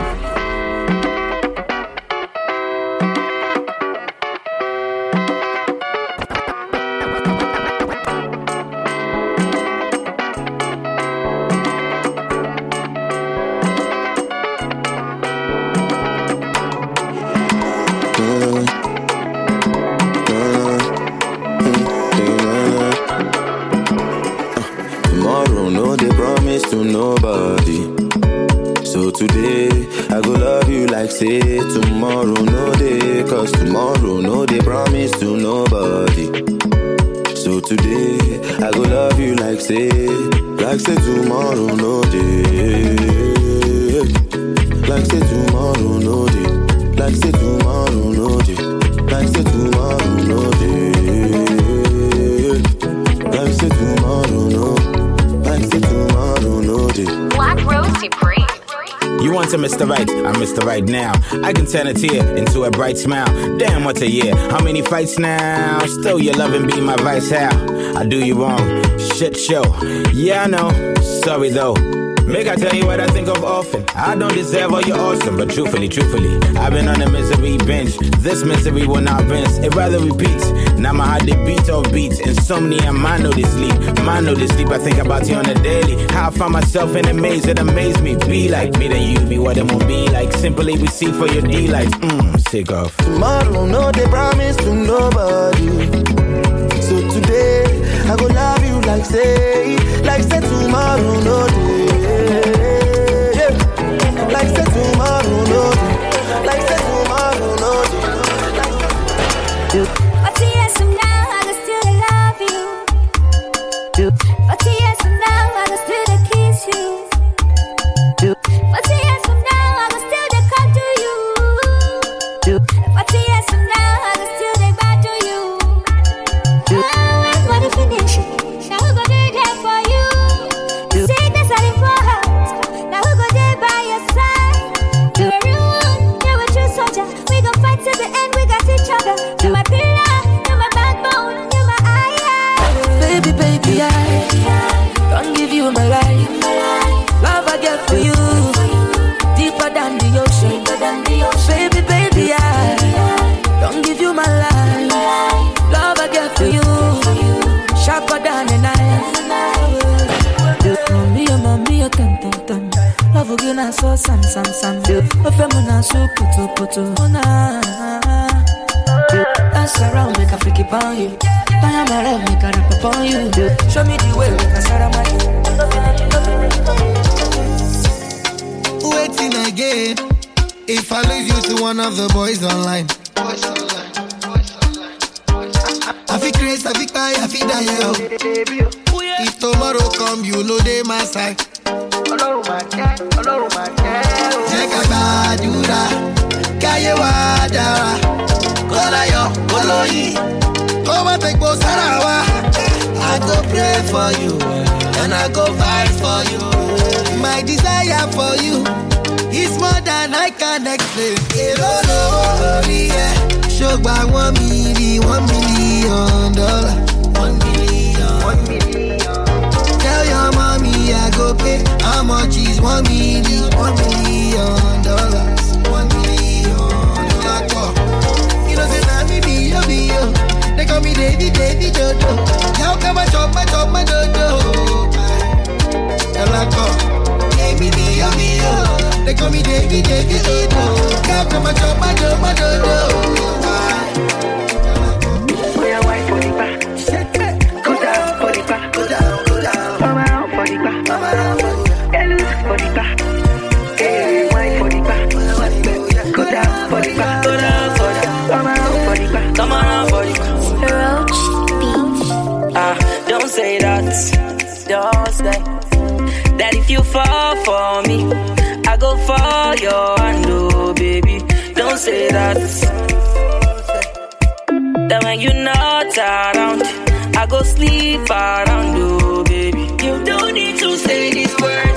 Turn a tear into a bright smile. Damn, what a year. How many fights now? Still, your loving be my vice. How? I do you wrong. Shit show. Yeah, I know. Sorry though. Make I tell you what I think of often. I don't deserve all your awesome, but truthfully, truthfully, I've been on a misery bench. This misery will not rinse, it rather repeats. Now my heart they beat off beats. Insomnia, man know they sleep. Man know they sleep. I think about you on a daily. How I find myself in a maze that amaze me. Be like me, then you be what it won't be like. Simply we see for your D like, mmm, sick of. Tomorrow, no, they promise to nobody. So today, I go love you like say, like say tomorrow, no day. Like say tomorrow, no day. Like say tomorrow, no day. Forty years for you, and I go fight for you. My desire for you is more than I can explain. Èrò lórí ẹ̀, ṣògbà one million, one million dollar. One million, one million. Tell your mommy I go pay. How much is one million, one million dollars? They call me Davy, Davy, Dodo. Now come and chop my, chop my dodo. Dollar call. Baby, be yo, be yo. They call me Davy, Davy, Dodo. Now come and chop my, chop my dodo. Oh, yeah, why for the back? You fall for me, I go for your hand, oh baby. Don't say that. That when you not around, I go sleep around, oh baby. You don't need to say these words.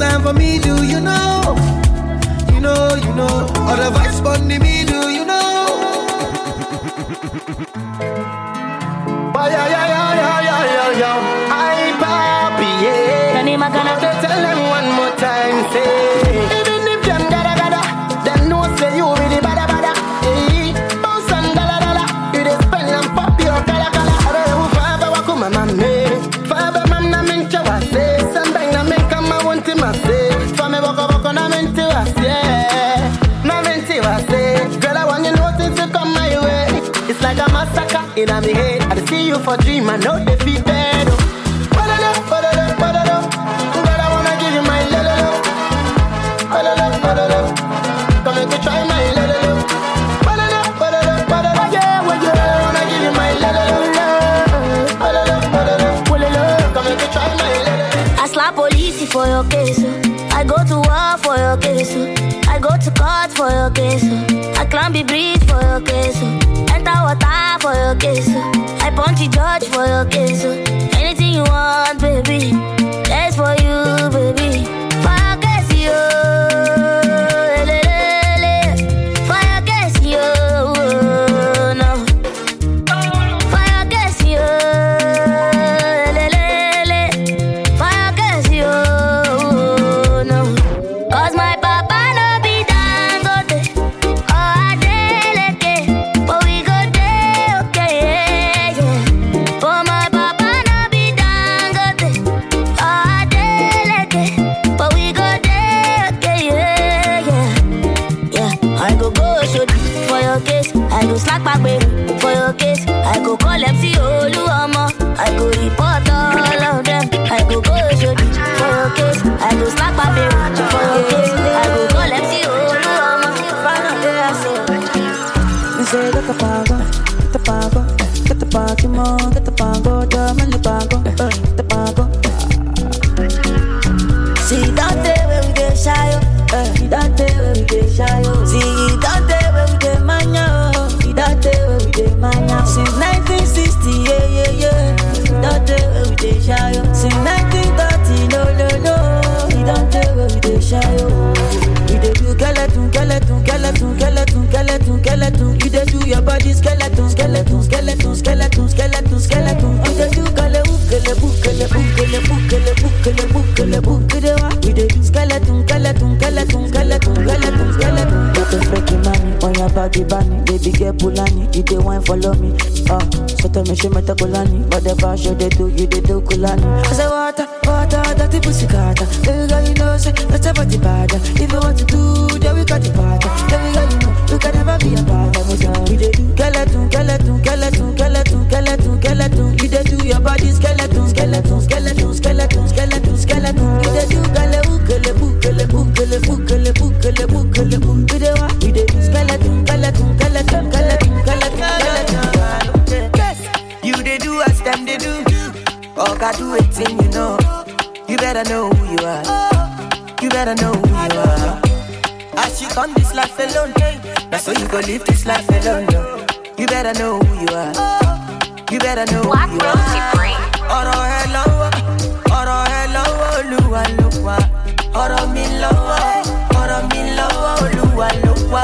Time for me, do you know? You know, you know. All the vibes the middle, you know. Yeah, yeah, yeah, yeah, yeah, yeah, yeah. I papi, yeah. Gonna- tell them one more time, say. You for dream, I know they feel oh. Girl, I wanna give you my. Come try my. Yeah, yeah. I wanna give you my. Come try my. I slap police for your case. oh. I go to war for your case. oh. I go to court for your case. Oh. I climb the bridge for your case. Oh. Enter water for your oh. I punch the judge for your case. oh. Anything you want, baby. That's for you, baby. Body, bunny. Baby girl Pulani, you dey wine follow me. Ah, so tell me she meta Kulani, bar show they do, you they do Kulani. I say water, water, dirty pussy carter. Baby girl, you know say that's a body bad. If you want to do, better know who you are. You better know who you are. As you come this life alone, that's how you go live this life alone. No. You better know who you are. You better know who you are. Ọ̀rọ̀ ẹ lọ́wọ́, ọ̀rọ̀ ẹ lọ́wọ́, Olúwa ló wà. Ọ̀rọ̀ mi lọ́wọ́, ọ̀rọ̀ mi lọ́wọ́, Olúwa ló wà.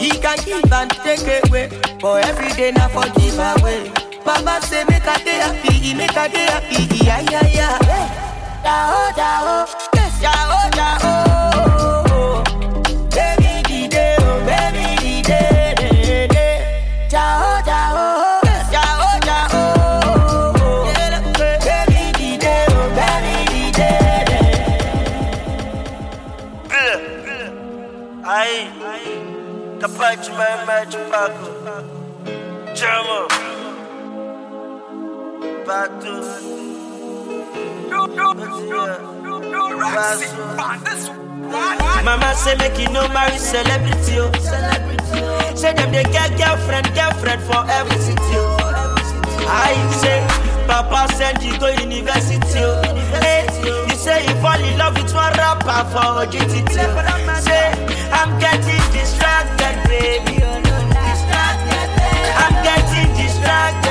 He can give and take away, but every day na for give away. Baba say make I dey happy, make I dey happy, yeah yeah yeah. Dao dao, dao dao. Baby dìde o, baby dìde dìde. Dao dao, Mama say make you no marry celebrity, oh. Say them they get girlfriend, girlfriend for every city, oh. I say, Papa send you go university, oh. Hey, you say you fall in love with one rapper for OGTT. oh. Say, I'm getting distracted, baby. I'm getting distracted,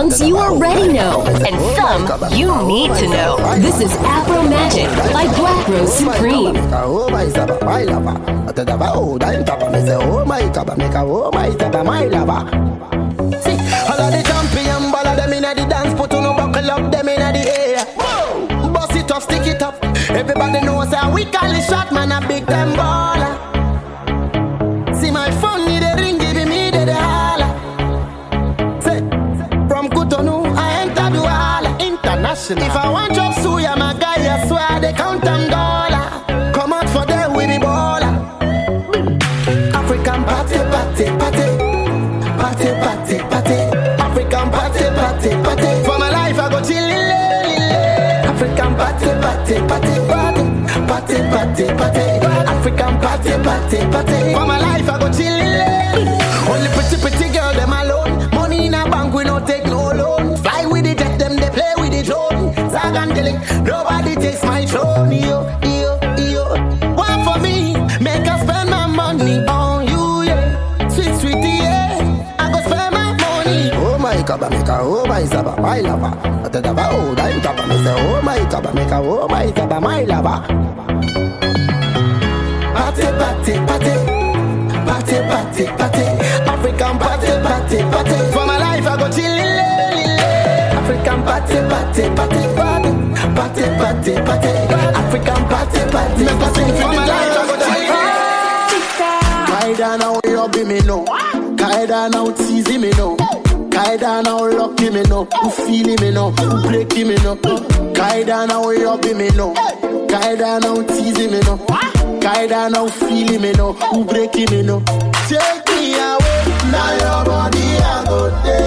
songs you already know, and some you need to know. This is Afro Magic by Black Rose Supreme. All of the ball of them in the dance, buckle up, them in the air. Bust it up, stick it up. Everybody knows how we call it shot, man, a big time baller. International. If I want job suya, my guy, I swear they count them dollar. Come out for them with the baller. African party, party, party. Party, party, party. African party, party, party. For my life, I go chillin', African party, party, party, party. Party, party, party. African party, party, party. For my life, I go chillin'. Only pretty, pretty girl, them alone. Money in a bank, we no take no loan. Fly with the jet, them Dilling, nobody takes my throne. Yo, yo, yo. One for me, make us spend my money on you, yeah. Sweet, sweetie, yeah. I go spend my money. Oh my God, make a oh my zaba, my. I tell them, oh, I'm top, me say, oh my God, make a oh my zaba, my lover. Party, party, party. Party, party, party. African party, party, party. For my life, I go chillin', African party, party, party, party, party, party, party. African party, party. Make us sing for the life of the Kaida now you be me no. Kaida now teasy me no. Kaida now lucky me no. Who feeling me no? Who breaking me no? Kaida now you be me no. Kaida now teasy me no. Kaida now feeling me no. Who breaking me no? Take me away. Now your body I go there.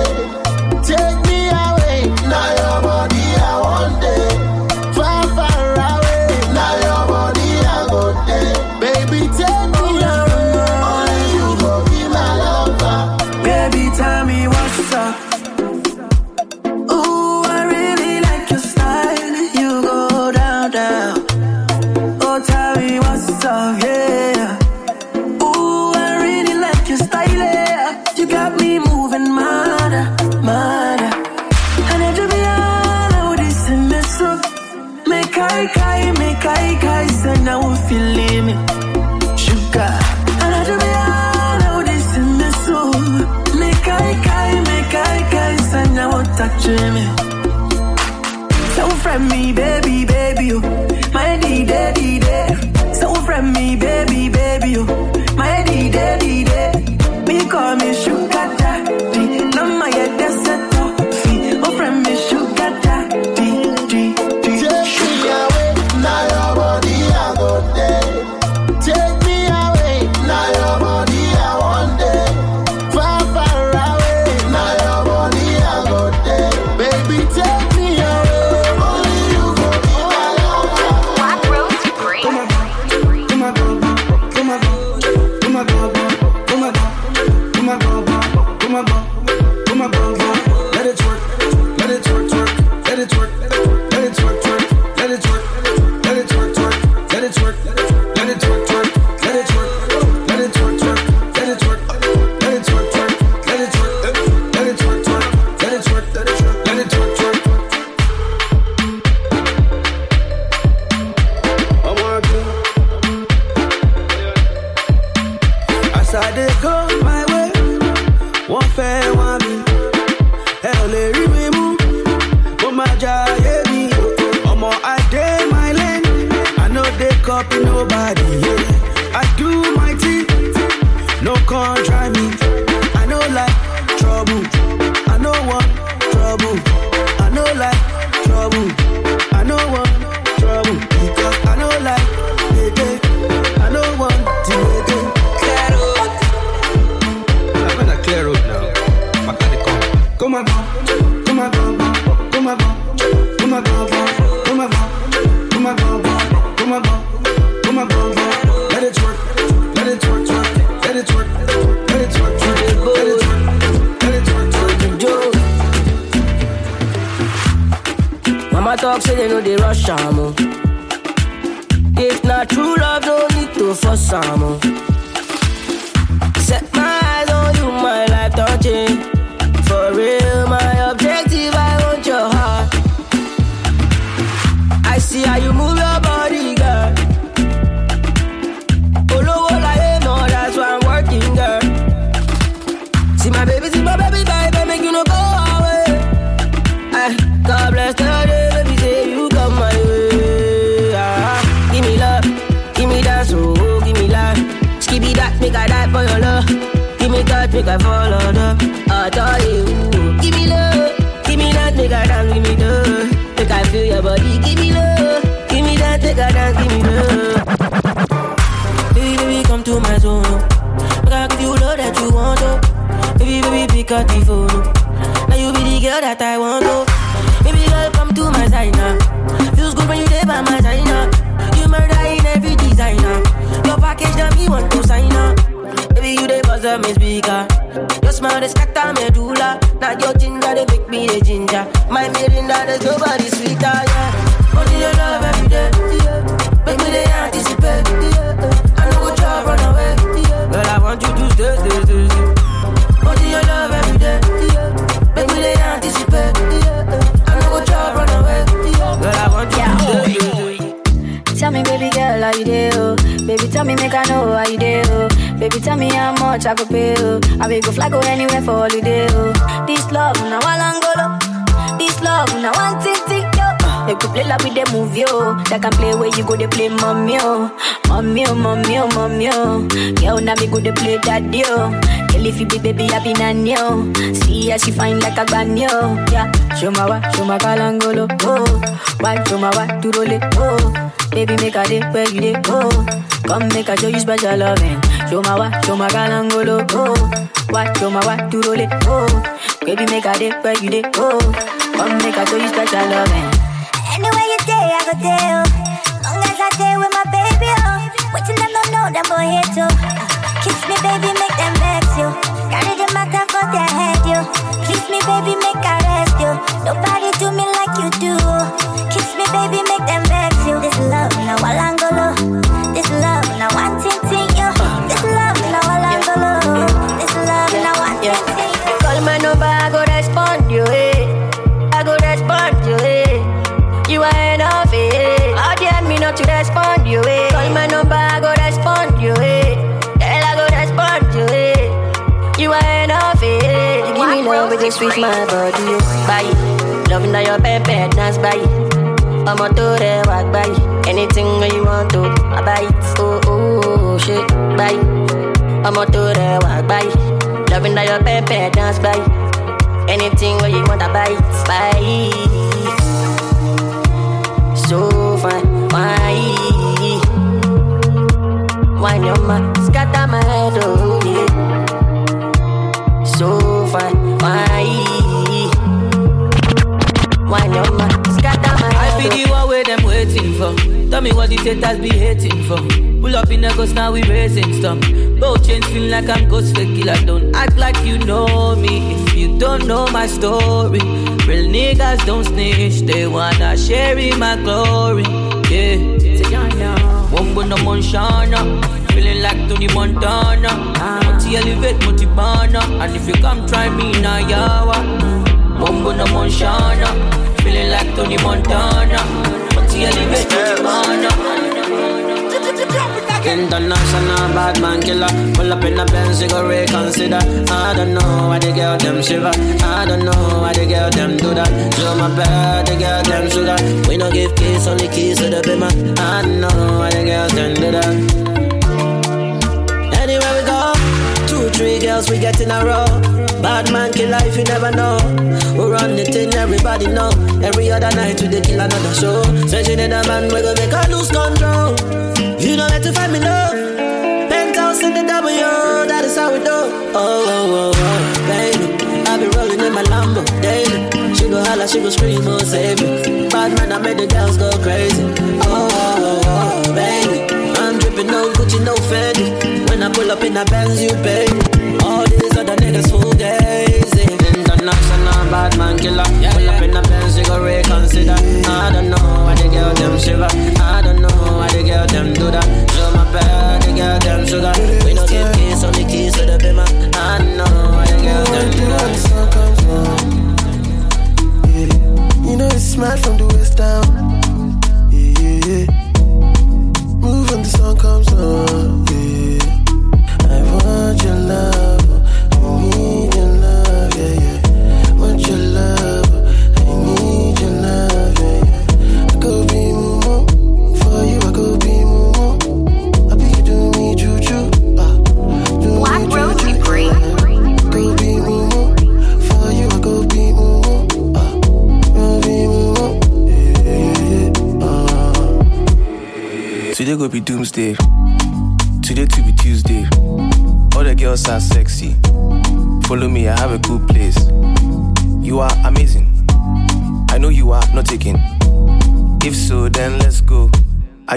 touching me. So friend me, baby, baby, oh. my D, daddy, daddy. So friend me, baby. much I go pay, oh. I will go fly go anywhere for holiday, oh. This love, now all Angolo. This love, now one thing, they could play like with the move, yo. They can play where you go, they play mommy, yo. Mommy, yo, mommy, yo, mommy, yo. Girl, now me go, they play daddy, yo. Girl, if you be baby, I be nanny, yo. See how she fine like a granny, yo. Yeah. Show my wa, show my kalangolo, oh. Why, show my wa, to roll it, oh. Baby, make a day where you day, oh. Come make a show you special loving. Wa, show my kalangolo. Oh, wa, to roll it. Oh, baby, make a day where you day. Oh, come make a show you special loving. Anywhere you day, I go there. oh. Long as I day with my baby, oh. Waiting them don't know them boy here too. Kiss me, baby, make them vex you. Carry the matter for their head, you. Kiss me, baby, make I rest you. Nobody do me like you do. Kiss me, baby, make them vex just sweet my body, oh. Bye. Loving that your bed, dance, bye. I'm a to the walk by. Anything you want to, I buy. Oh, oh, oh, shit, bye. I'm a to the walk by. Loving that your bed, dance, bye. Anything you want, I buy it, buy. So fine, why? Why your man scatter my head, oh yeah. Why your man scatter my I be the one where them waiting for. Tell me what the haters be hating for. Pull up in the ghost, now we raising stuff. Both chains feel like I'm ghost fake killer. Don't act like you know me if you don't know my story. Real niggas don't snitch, they wanna share in my glory. Yeah. Wombo no Monshana, feeling like Tony Montana. Ah. Multi elevate, multi banner, and if you come try me now, yawa. Wombo no Monshana, feeling like Tony Montana. Multi elevate, multi banner. International bad man killer. Pull up in a Benz, you go reconsider. I don't know why the girl them shiver. I don't know why the girl them do that. So my bad, the girl them sugar. We no give keys, only keys to the bimmer. I don't know why the girls them do that. Three girls we get in a row. Bad man kill life, you never know. We run the thing, everybody know. Every other night we dey kill another show. Searching in a man, we go make her lose control. You know where to find me love. Penthouse in the W, that is how we do. Oh, oh, oh, oh, baby. I be rolling in my Lambo daily. She go holla, she go scream, oh, save me. Bad man, I made the girls go crazy. Oh, oh, oh, oh, baby. I'm dripping no Gucci, no Fendi. When I pull up in a Benz, you pay. These other niggas full gazy. International bad man killer. Pull up in a Benz, you go reconsider. I don't know why the girl them shiver. I don't know why the girl them do that. So my bad, the girl them sugar. We no give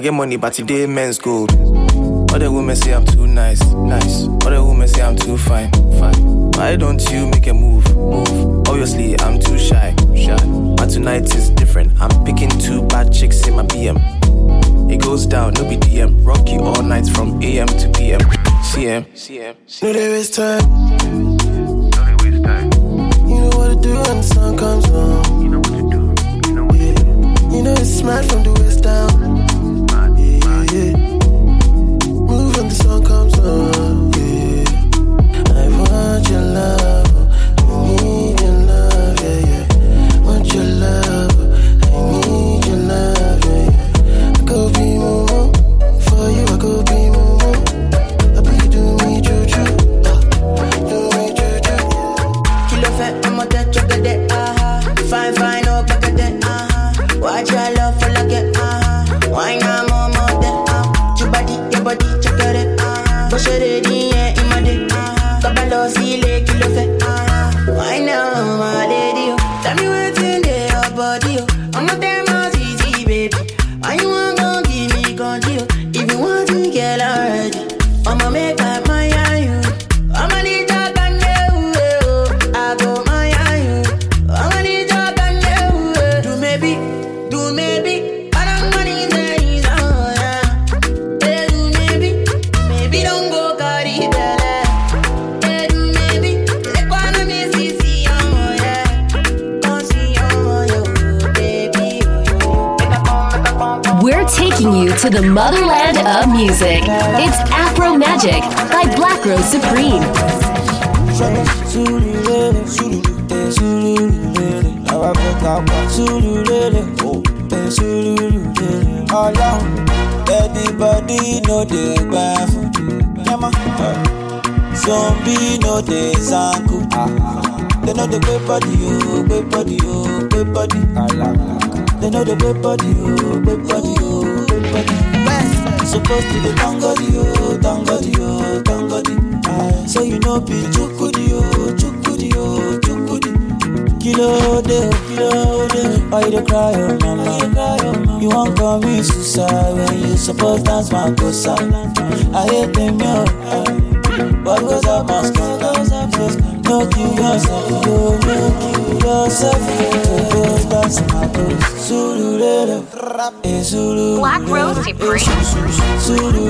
get money, but today men's gold. The women say I'm too nice, nice. The women say I'm too fine, fine. Why don't you make a move, move? Obviously, I'm too shy, shy. But tonight is different. I'm picking two bad chicks in my BM. It goes down, no be DM. Rock you all night from AM to PM. CM, CM. No, there is time. Sululele, eh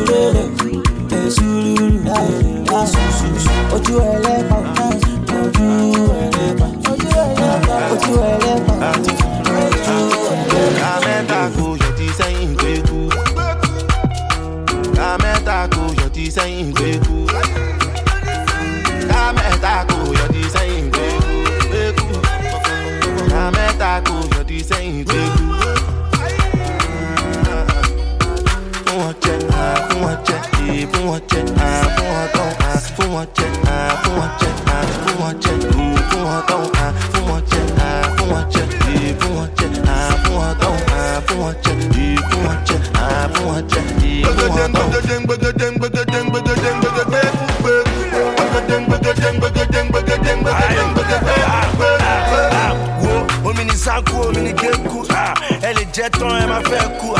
ní sanku omi ní kéku ah, ẹ lè jẹ tán ẹ máa fẹ́ kú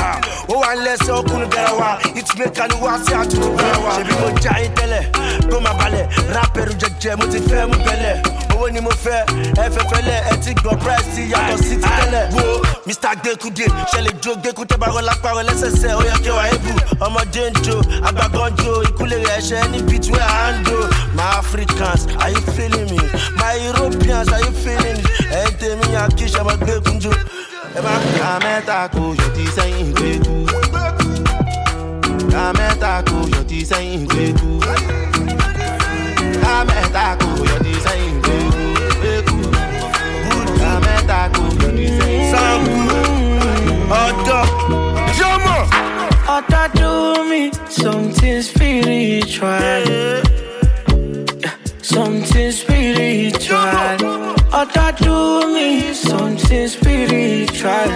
ó wà lẹ́sẹ̀ ọkùnrin bẹ̀rẹ̀ wa ìtúmẹ̀ká ni wá sí àtúntò bẹ̀rẹ̀ wa. Ṣèbí mo já yín tẹ́lẹ̀ kó máa balẹ̀ rápẹ̀rù jẹjẹ mo ti fẹ́ mú bẹ̀lẹ̀. Owó ni mo fẹ́ ẹ fẹ́ fẹ́lẹ̀ ẹ ti gbọ́ price ti yàtọ̀ sí ti tẹ́lẹ̀. Wo mr. Gbẹkude ṣẹlẹ̀ gbẹkú tẹ́ bá rọ lápá rẹ lẹ́sẹsẹ ó yẹ kí wàá ebù ọmọdé ń jo àgbàgbọ́n jo ìkúlẹ̀ rẹ̀ ṣẹ́ ní i hand my africans are you feeling me? My europeans are you feeling ẹ̀yin tèmi yàn kí ṣe ọmọ gbẹkún jo ẹ má Lamẹ́ta kò yọ ti sẹ́yìn gbé kú. Lamẹ́ta kò yọ ti sẹ́yìn gbé kú. Lamẹ́ta kò yọ ti sẹ́yìn gbé kú. Gbé kú. Kò yọ ti sẹ́yìn gbé kú. ọ̀dọ́ jọmọ. Otta do me something spiritual. Yeah, Something spiritual. Otta do me something spiritual.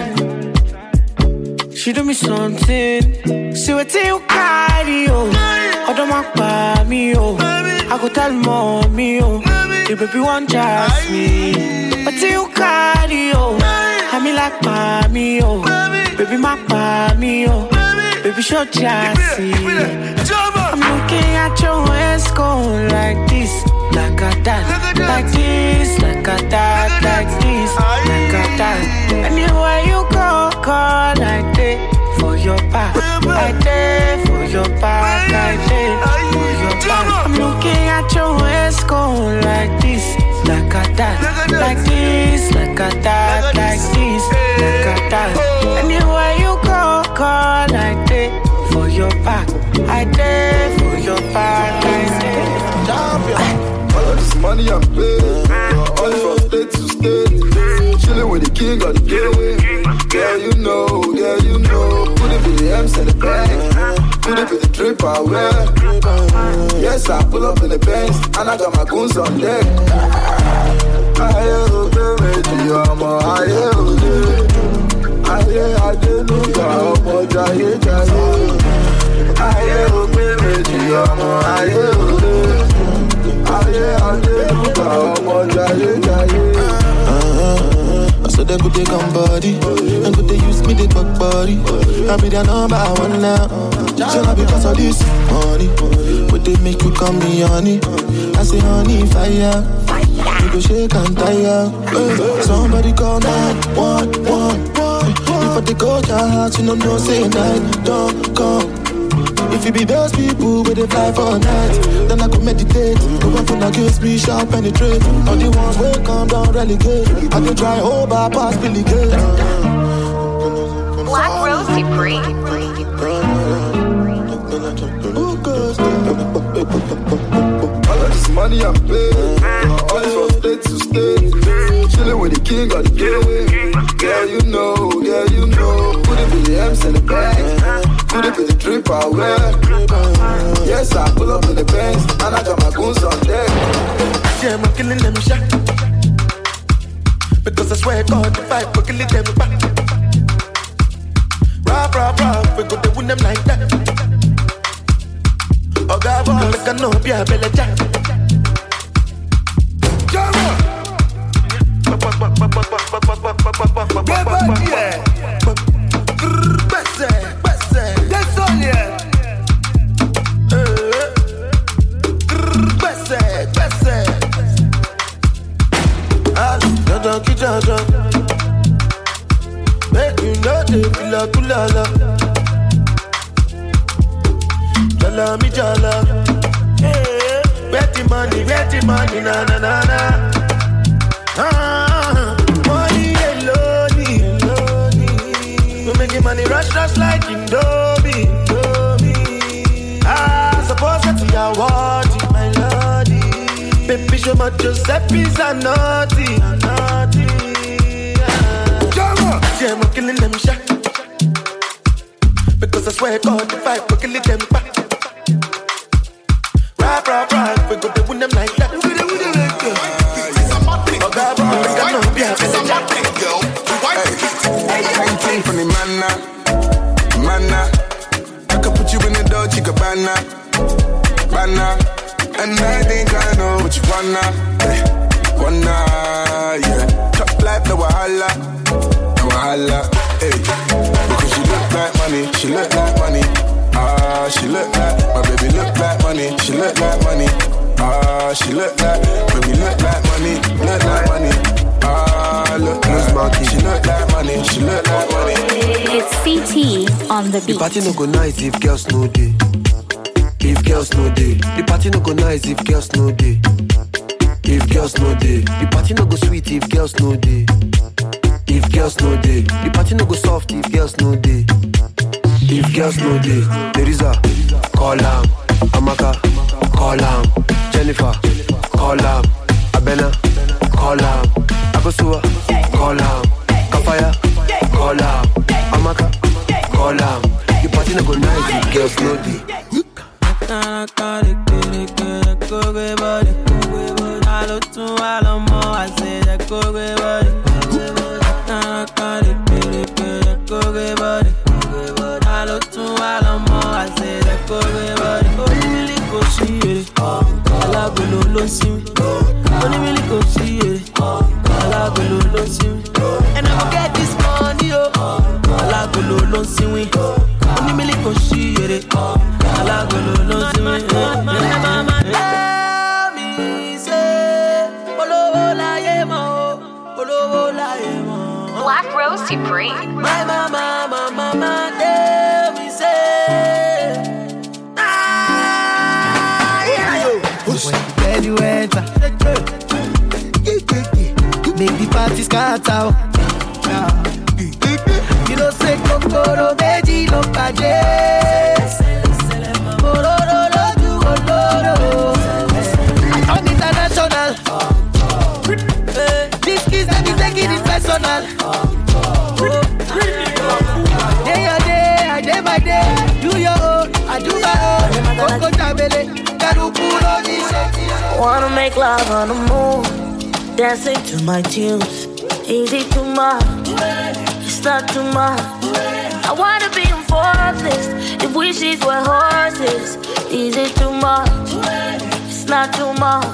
She do me something. See what you carry, oh. Odo ma pa me, oh. I go tell mommy, oh. The baby want just me. But you carry, oh. I me like me, oh. Baby pa me, oh. Baby show just I'm looking at your waist going like this, like a that, like this, like a that, like this, like a that. Anywhere you go, call like that for your back, like that for your back, like that for your back. I'm looking at your waist going like this, like a that, like this, like a that, like this, like a that. Anywhere you go, call like that for your back, I there for your back, like that money I'm paid. All from state to state. Chilling with the king of the game. Yeah you know, yeah you know. Put it with the M's and the bank. Put it with the trip I wear. Yes, I pull up in the banks. And I got my goons on deck. Aye, oh, baby, you are my aye, oh, am baby. Aye, I didn't I'm Aye, oh, baby, you ayé ayé lùkà ọmọ jayé jayé. So they could take on body, and put they use me they fuck body? I be their number one now. Shall not because of this money? Would they make you call me honey? I say honey fire, you go shake and tire. Somebody call nine one one one. If I take all your heart, you know no say nine don't come. If you be those people with they fly for night, then I could meditate. The weapon against me shall penetrate. All the ones will come down relegate. I can try over past Billy Gate. Black Rose Supreme. All of this money I pay, all this from state to state. Chilling with the king of the game. Girl, you know, girl, you know. Could it be the M's in the bag? Could it be the drip wear? Yes, I pull up in the banks, and I got my goons on deck. Yeah, I'm killing them shot. Because I swear God, if I go killing them back. Rah, rah, rah, we go to win them like that. Oh, God, boy, make a no be a belly jack. Make party no go nice if girls no day. If girls no day, the party no go nice if girls no day. If girls no day, the party no go sweet if girls no day. If girls no day, the party no go soft if girls no day. If girls no day, Teresa, call am, Amaka, call am, party scatter. You know say méjì ló international. This personal. Day day, I your own, I do my own. Wanna make love on the moon, Dancing to my tunes. Easy too much. It's not too much. I wanna be in forces. If wishes were horses. Easy too much. It's not too much.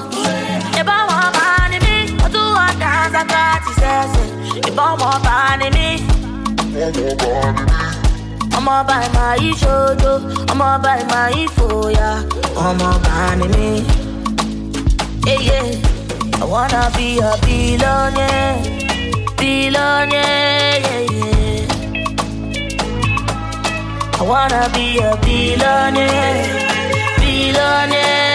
If I want money, me. I do a dance, I got to sense If I want money, me. I'ma buy my shoulder, I'ma buy my foya, I'm all by me. Yeah, yeah. I wanna be a billionaire, billionaire. Yeah, yeah. I wanna be a billionaire, billionaire.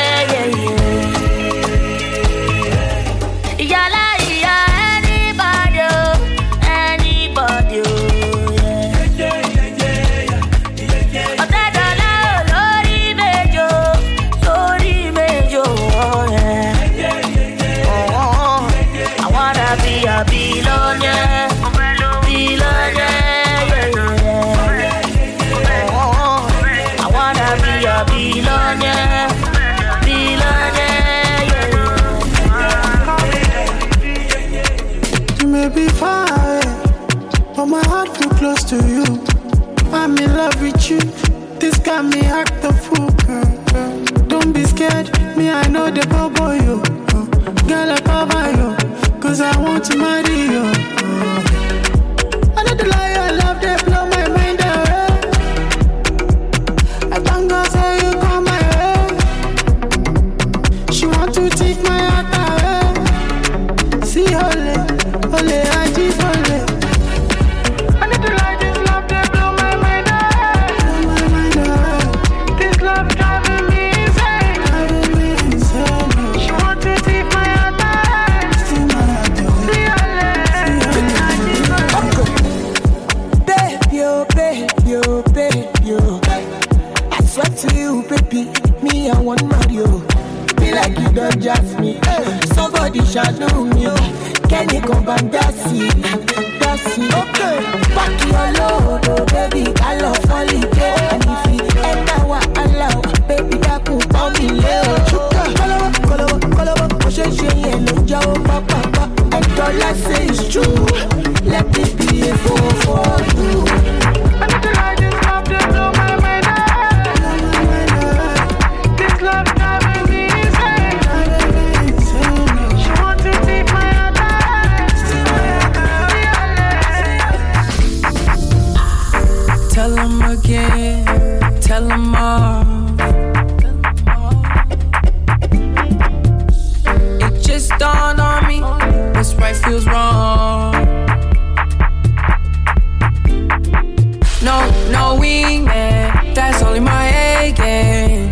wingman. That's only my A game.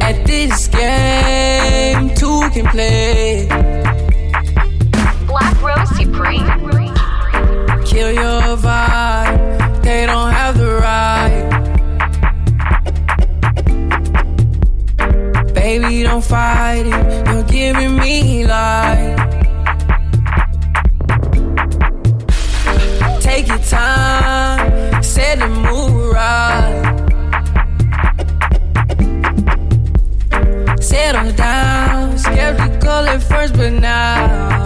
At this game, two can play. Black Rose Supreme. Kill your vibe. They don't have the right. Baby, don't fight it. You're giving me life. time. Said to move right. Settle down, skeptical at first, but now.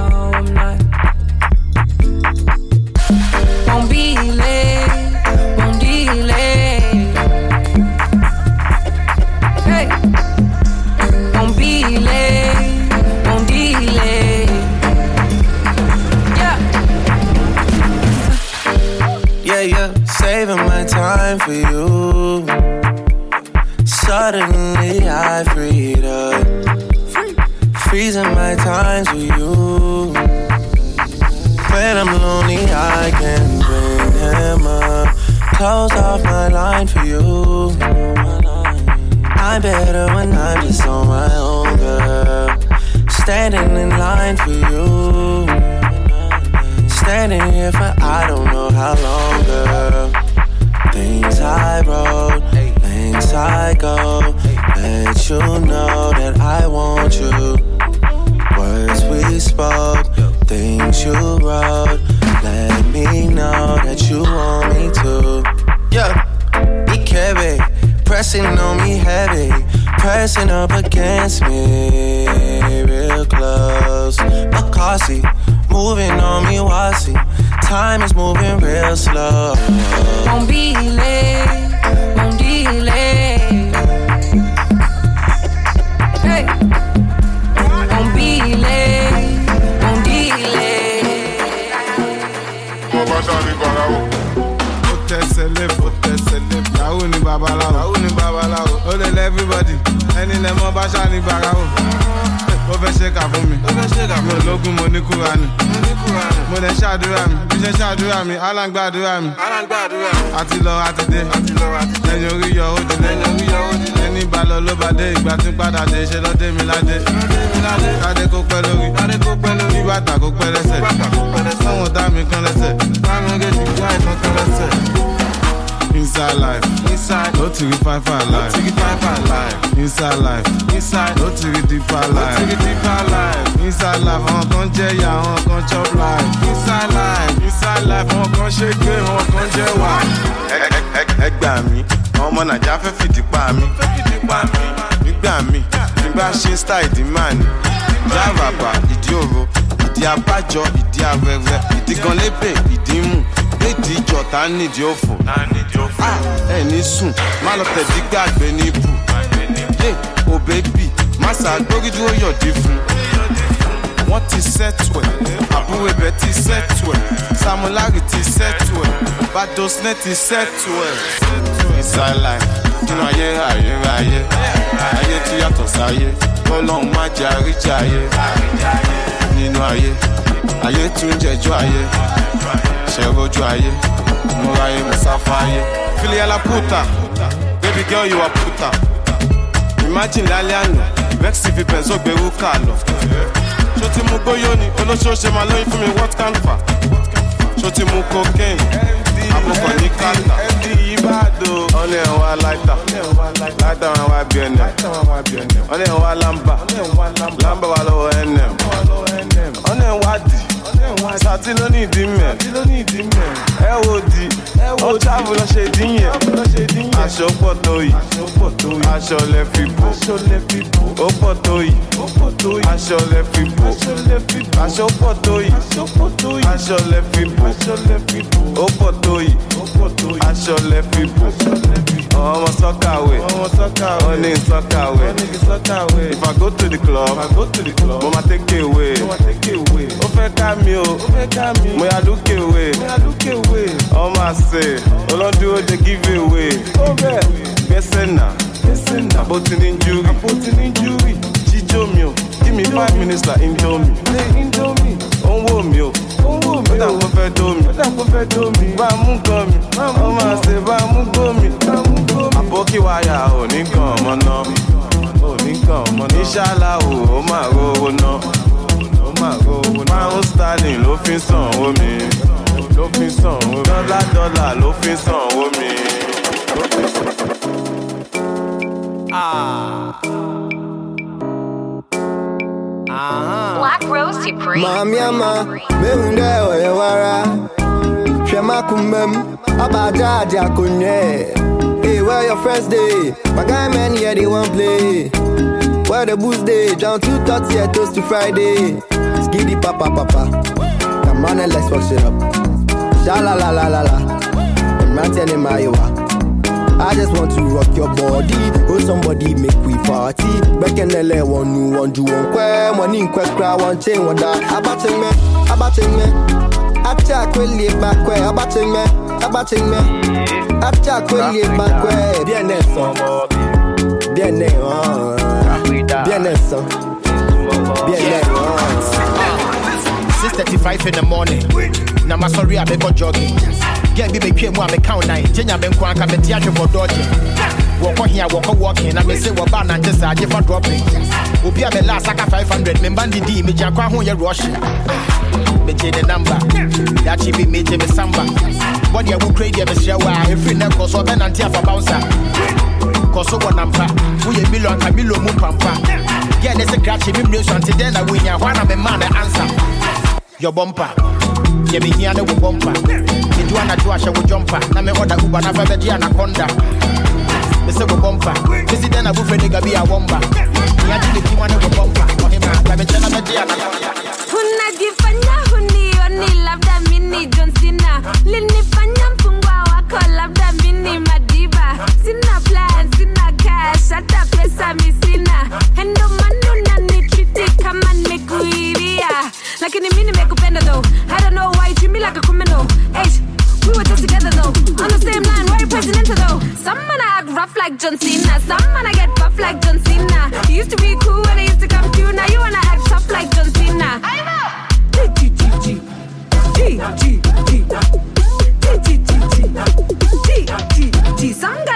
better when I'm just on my own, girl. Standing in line for you. Standing here for I don't know how long, girl. Things I wrote, things I go. Let you know that I want you. Words we spoke, things you wrote. Let me know that you want me too pressing on me heavy, pressing up against me real close. Akasi, moving on me wasi. Time is moving real slow. Won't be late, won't delay. Hey, won't be late, won't delay. Baba do want babaláwo. Yahoo ni babaláwo. Ó lè lẹ everybody. Ẹni lẹ mọ bá ṣá ní. Ó fẹ́ ṣe kà fún mi. Ó fẹ́ ṣe kà fún mi. Ò lógún mo ní kúra ni. Mo ní kúra ni. Mo lè ṣàdúrà mi. Bí ṣe ṣàdúrà mi, Alan gbàdúrà mi. Alan gbàdúrà mi. Àti lọ àti dé. Àti lọ àti dé. Lẹ́yìn orí yọ ó dilé. Lẹ́yìn orí yọ ó dilé. Ẹni bá lọ ló bá dé. Ìgbà tí padà dé. Ṣé lọ dé mi ládé? Kádé kó pẹ́ lórí. Kádé kó pẹ́ lórí. Bàtà kó pẹ́ lẹ́sẹ̀. Bàtà kó pẹ́ lẹ́sẹ̀. Sọ́wọ́n dá mi kan lẹ́sẹ̀. Bámi ń Inside life, inside, no to five five life, no to five five life. Inside life, inside, no to be deeper life, no to be deeper life. Inside life, àwọn kan jẹ ya, àwọn kan chop life. Inside life, inside life, àwọn kan ṣe gbé, àwọn kan jẹ wà. Ẹ gbà mí, ọmọ Nàìjíríà fẹ́ fìdí pa mí. Fẹ́ fìdí pa mí. Nígbà mí, nígbà ṣe style ìdí máa ní. Ìdí àràbà, ìdí òro, ìdí abájọ, ìdí arẹrẹ, ìdí gan lébè, ìdí mú nídìí ìjọ tá nídìí òfò. ẹ Ah, ní sùn má lọ tẹ̀dí gbàgbé ní ibù. o bébì má ṣàgbórí dúró yọ̀dí fún. wọ́n ti sẹ́tù ẹ̀ àbúrò ibẹ̀ ti sẹ́tù ẹ̀ samulari ti sẹ́tù ẹ̀ badosne ti sẹ́tù ẹ̀. life nínú ayé ayé ayé tí yàtọ̀ sáyé kọ́lọ́hún má jẹ́ àríjà ayé nínú ayé ayé tún jẹjọ́ ayé ṣẹ̀rọ̀jú ayé múra ayé musafa ayé. filiala puta. Baby girl you are puta. Imagine lálẹ́ àná vex fi benzo gbèrú kà lọ. ṣó ti mú gbóyó ni? Olóṣooṣe máa what can fa? Ṣó ti mú cocaine? Àbúkọ ní kàtà. ìbàdàn ọ̀nà ẹ̀ wá láìta láìta wọn wá bí ẹnẹ. Ọ̀nà ẹ̀ wá lámbà lámbà wà lọ́wọ́ nm ọ̀nà wá dì sàtí ló ní ìdí mẹ́. Ẹ wo di. Ó tábù lọ ṣe dín yẹn. Aṣọ pọ̀ tó yìí. Aṣọ lẹ fi bò. Ó pọ̀ tó yìí. Aṣọ lẹ fi bò. Aṣọ pọ̀ tó yìí. Aṣọ lẹ fi bò. Ó pọ̀ tó yìí. Aṣọ lẹ fi bò. Ọmọ sọ́kàwé ní sọ́kàwé if i go to the club mo ma take away. Ó fẹ́ ká mi o mo yà lókè wé ọmọ àṣẹ ọlọ́dúró jẹ give away. Gbẹ́sẹ̀ nà àbótí ní júrì. Jíjó mi o give me five minutes like indomie ó ń wò mí o ó dà kó fẹ́ dó mi. Bá a mú gan mi ọmọ àṣẹ bá a mú gbó mi. Àbókí wáyà ò ní gan ọmọ náà ò ní gan ọmọ náà ìṣàlà ò ó máa rówó pound sterling ló fi sàn owó mi ló fi sàn owó mi dọ́là dọ́là ló fi sàn owó mi. Black Rose Supreme. Mami ama, mehunde oyewara. Shema kumem, abajaji akunye. Hey, where your friends day? My guy man here they won't play. Where the booze day? Down two thoughts here, toast to Friday. Skiddy papa papa. Come on and let's fuck shit up. Sha la la la la la. I'm not telling my you. I just want to rock your body. Oh, somebody make we party. Back in LA, one new one, do one quay. One in quay, cry, one chain, one that. Abating me, abating me. Acha kweli back way, abating me, abating me. Acha kweli back way. Bien eso, bien eso, bien eso, bien eso. 6.35 in the morning. Na masɔre a mekɔ jogging. Gɛ bi metwa mu a meka wo nan gyenya me nko anka mete ahwe bɔ dɔgye wɔkɔ he a wɔkɔ walking. Na mese wɔba nante saa fa dropping. Obi a mela asaka 500 memba ndedii megya kɔ ho yɛ rɔhye megye ne namba dakye bi megye me samba. Bɔde a wokura deɛ mesrɛ wo a ɛfiri nɛ kɔ so ɔbɛnante afa bouncer. Kɔ so wɔ nampa woyɛ million ka million mu pampa. Gɛ ne se krakye me mmire so ante dɛn na wonya hɔ a na mema ne ansa your bumper. Yeah, me here, no bumper. Me do anadwo ahyɛ wo jumper. Na me order Uber na fa bɛgye anaconda. Me sɛ wo bumper. Me si dɛn na bufre nigga bi a womba. Me agye ne tiwa ne wo bumper. Ɔhema, ka me kyɛ na bɛgye anaconda. unajifanya hunioni labda mini John Cena linifanya mpungwa wako labda mini Madiba sina plan sina cash hata pesa misina endo manu nanitreat kama nimekuiria lakini mi nimekupenda though I don't know why you treat me like a criminal Hey, we were just together though on the same line why you presidential though Some man I act rough like John Cena. Some man I get buff like John Cena. You used to be cool when I used to come to. Now you wanna act tough like John Cena. I know. G G G G G G G G G G Some gala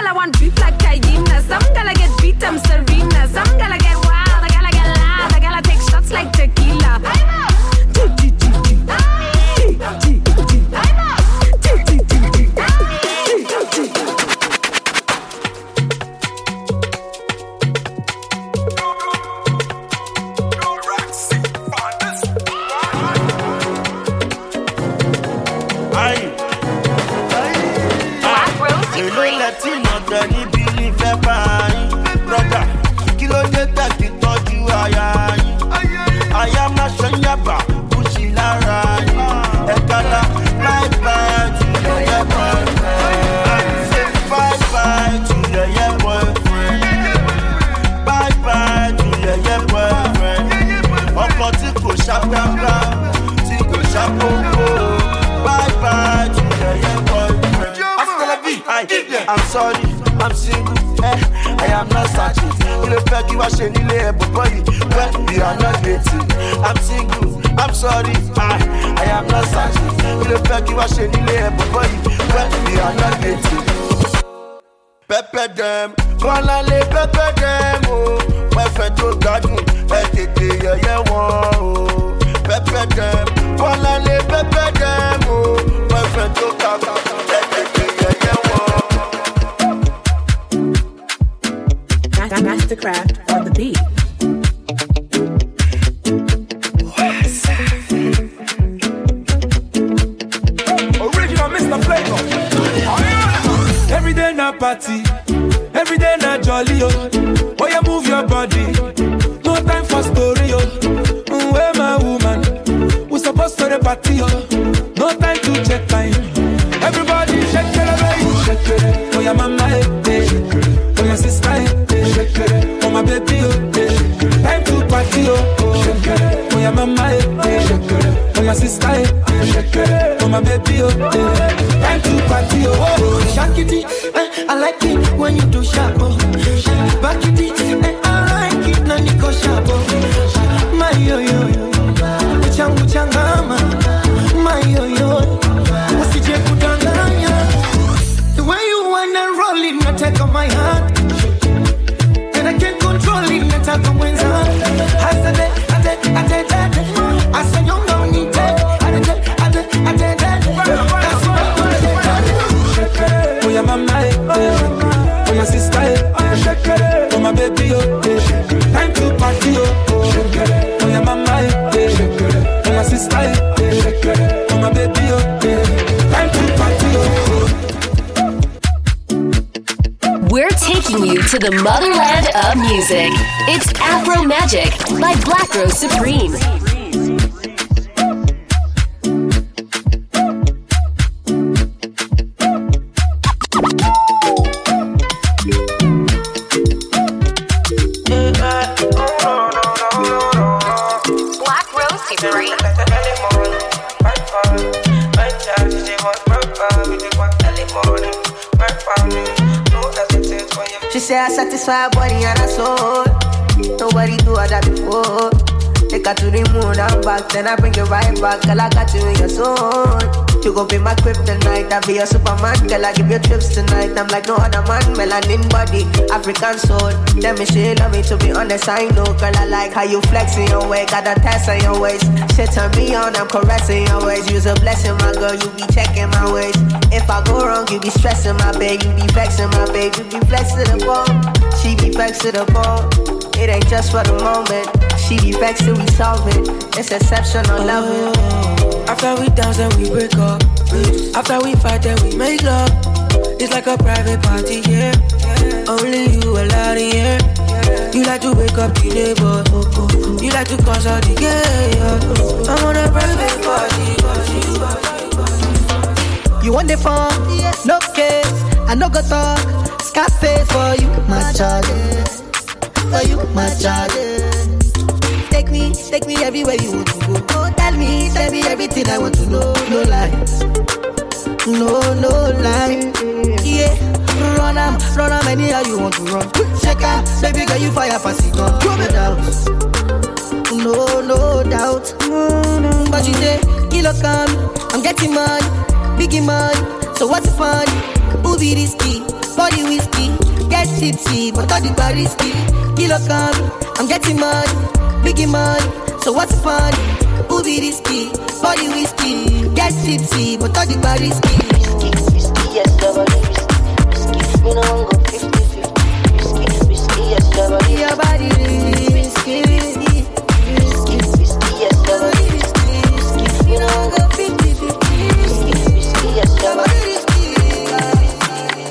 want beef moon back, then I bring you right back. Girl, I got you in your zone. You gon' be my kryptonite, I be your superman. Girl, I give you trips tonight. I'm like no other man, melanin body, African soul. Let me say, love me to be honest, I know. Girl, I like how you flexing your way, got a test on your waist. Shit turn me on, I'm caressing your ways. You's a blessing, my girl, you be checking my ways. If I go wrong, you be stressing my babe, you be vexing my babe, you be flexible. She be flexible. It ain't just for the moment. She be vexed till we solve it. It's exceptional loving. After we dance and we break up. After we fight and we make love. It's like a private party, yeah. Only you allowed in here. You like to wake up the neighbors. You like to cause all the chaos. I'm on a private party. You want the fun? No case. I no go talk. Scarface for you, my charges. For you, my charges. Take me, take me everywhere you want to go. Oh, tell me, tell me everything I want to know. No lies, no, no lies. Yeah, run am, run am anyhow you want to run. Shake am, baby girl you fire it on. No doubt, no no doubt. But you say, kilo come, I'm getting money, biggie money. So what's the fun? Movie risky, body whiskey, get tipsy, but all the bar risky. Kilo come, I'm getting money, biggie money. So what's the fun? Movie risky, body whiskey, get tipsy, but all the bar risky. Yes, double risky. Me no want go 50 50. Risky, risky, yes, double Your body risky, risky, risky, risky, yes, double risky, risky. Me no want go 50 50. Risky, risky, yes, double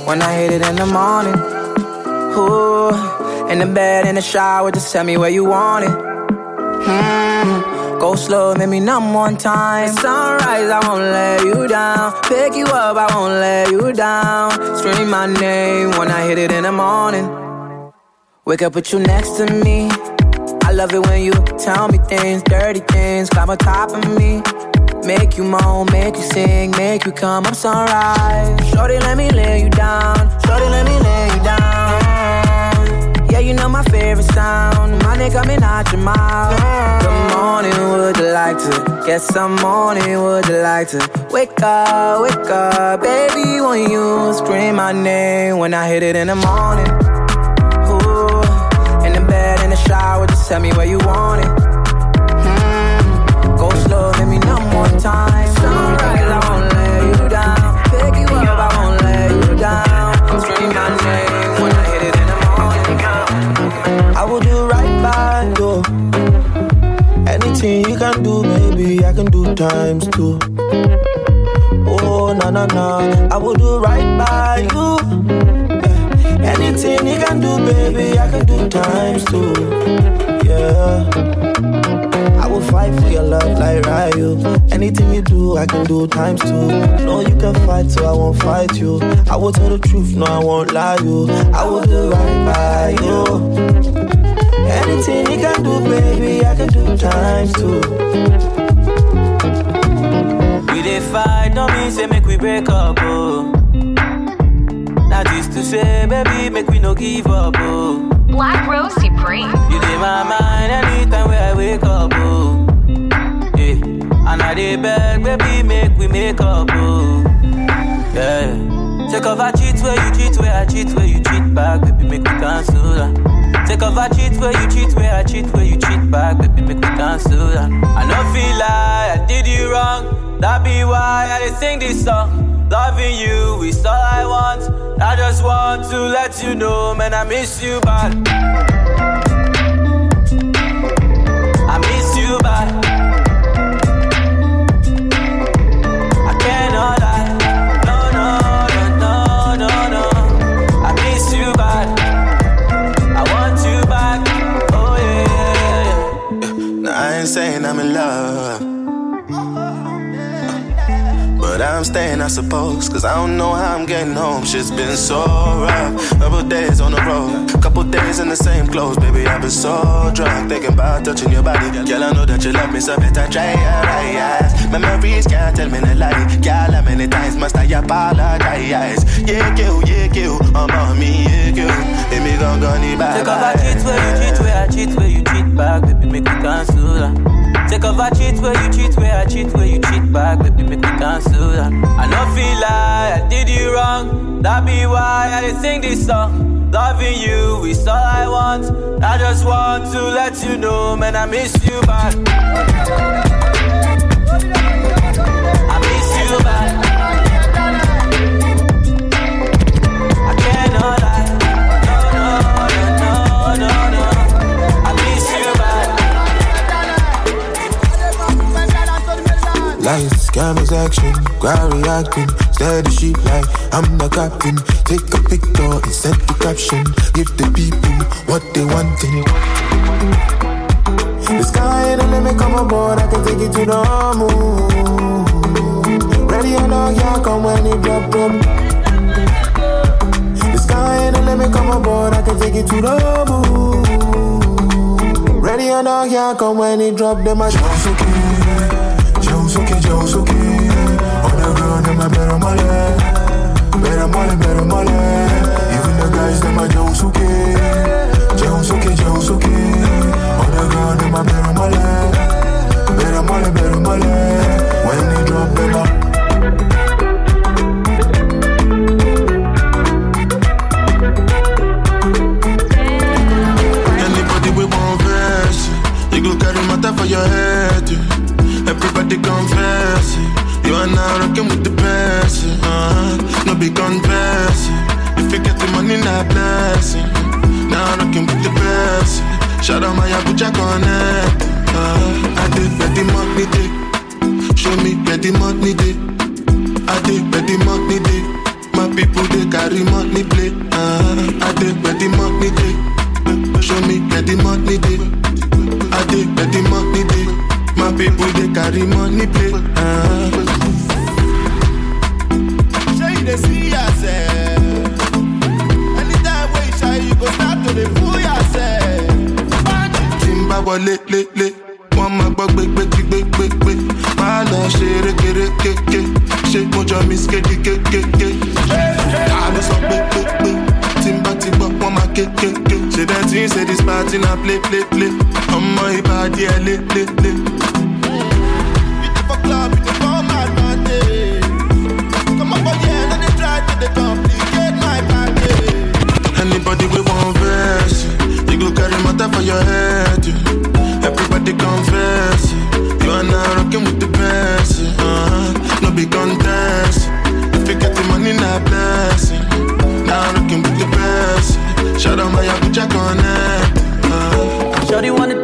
When I hit it in the morning, ooh, in the bed, in the shower, just tell me where you want it. Hmm, go slow, make me numb one time. Sunrise, I won't let you down. Pick you up, I won't let you down. Scream my name when I hit it in the morning. Wake up with you next to me. I love it when you tell me things, dirty things, climb on top of me. Make you moan, make you sing, make you come up sunrise. Shorty, let me lay you down. Shorty, let me lay you down. Yeah, you know my favorite sound. My nigga coming out your mouth. Good morning, would you like to get some morning? Would you like to wake up, wake up, baby? When you scream my name when I hit it in the morning. Ooh, in the bed, in the shower, just tell me where you want it. Hmm, Go slow, let me one time. Times two. Oh, na na na, I will do right by you. Yeah. Anything you can do, baby, I can do times two. Yeah. I will fight for your love like Ryu. Anything you do, I can do times two. No, you can fight, so I won't fight you. I will tell the truth, no, I won't lie you. I will do right by you. Anything you can do, baby, I can do times two. We dey fight, don't mean say make we break up, oh. That is to say, baby, make we no give up, oh. Black Rose Supreme. You dey my mind anytime where I wake up, oh. Yeah, and I dey beg, baby, make we make up, oh. Yeah. Take off I cheat where you cheat, where I cheat, where you cheat back, baby, make we cancel that. Take off I cheat where you cheat, where I cheat, where you cheat back, baby, make we cancel that. I no feel like I did you wrong, that be why I sing this song. Loving you is all I want. I just want to let you know, man, I miss you bad. But I'm staying, I suppose. Cause I don't know how I'm getting home. Shit's been so rough. Couple days on the road. Couple days in the same clothes. Baby, I've been so drunk. Thinking about touching your body. Girl, I know that you love me, so better try your eyes. Memories can't tell me the lie. Girl, how many times must I apologize? Yeah, kill, yeah, kill. I'm on me, yeah, kill. Baby, gon' go need bye Take off I cheat where you cheat, where I cheat, where you cheat back, baby, make me cancel that. Take off I cheat where you cheat, where I cheat, where you cheat back, baby, make me cancel that. I no feel like I did you wrong, that be why I sing this song. Loving you is all I want. I just want to let you know, man, I miss you bad. Bad. Lights, cameras, action, crowd reacting, steady sheet like I'm the captain. Take a picture and set the caption. Give the people what they wanting. The sky and the limit, come aboard, I can take you to the moon. Ready or not, yeah, come when it drop, drop. The sky and the limit, come aboard, I can take you to the moon. Ready or not, yeah, come when it drop, them a show so Suki, Joe Suki. On the ground, bed on my leg. Better mole, better. Even the guys, them a Joe Suke. Joe Suke, Joe Suke. On the ground, them a better mole. Better mole, better. Everybody confess, it. you are now rocking with the best. Uh-huh. No big confess, it. if you get the money, not blessing. Now rocking with the best. Shout out my Abuja connect. Uh, I did where the money day. Show me where the money day. I did where the money day. My people they carry money play. Uh, I did where the money day. Show me where the money day. I did where the money day. My people they carry money play. Uh, Sure you dey see yourself. Anytime wey you shy, you go start to dey fool yourself. n bá wọlé lélé wọ́n máa gbọ́ gbégbégbégbégbé máa lọ ṣe rékérékéké ṣé mo jọ miss kékékéké ta ló sọ pé pé pé tí n bá ti gbọ́ wọ́n máa kékéké ṣe dẹ́ tí ń ṣe this party na play play play ọmọ ìbàdí ẹ̀ lé lé lé. No dey try complicate my package. Anybody we want verse, you go carry matter for your head. yeah. Everybody confess, you are now rocking with the best. Uh-huh. No big contest, if you get the money, not blessing. Now rocking with the best. Shout out my Abuja connect. Uh-huh. Shorty wanna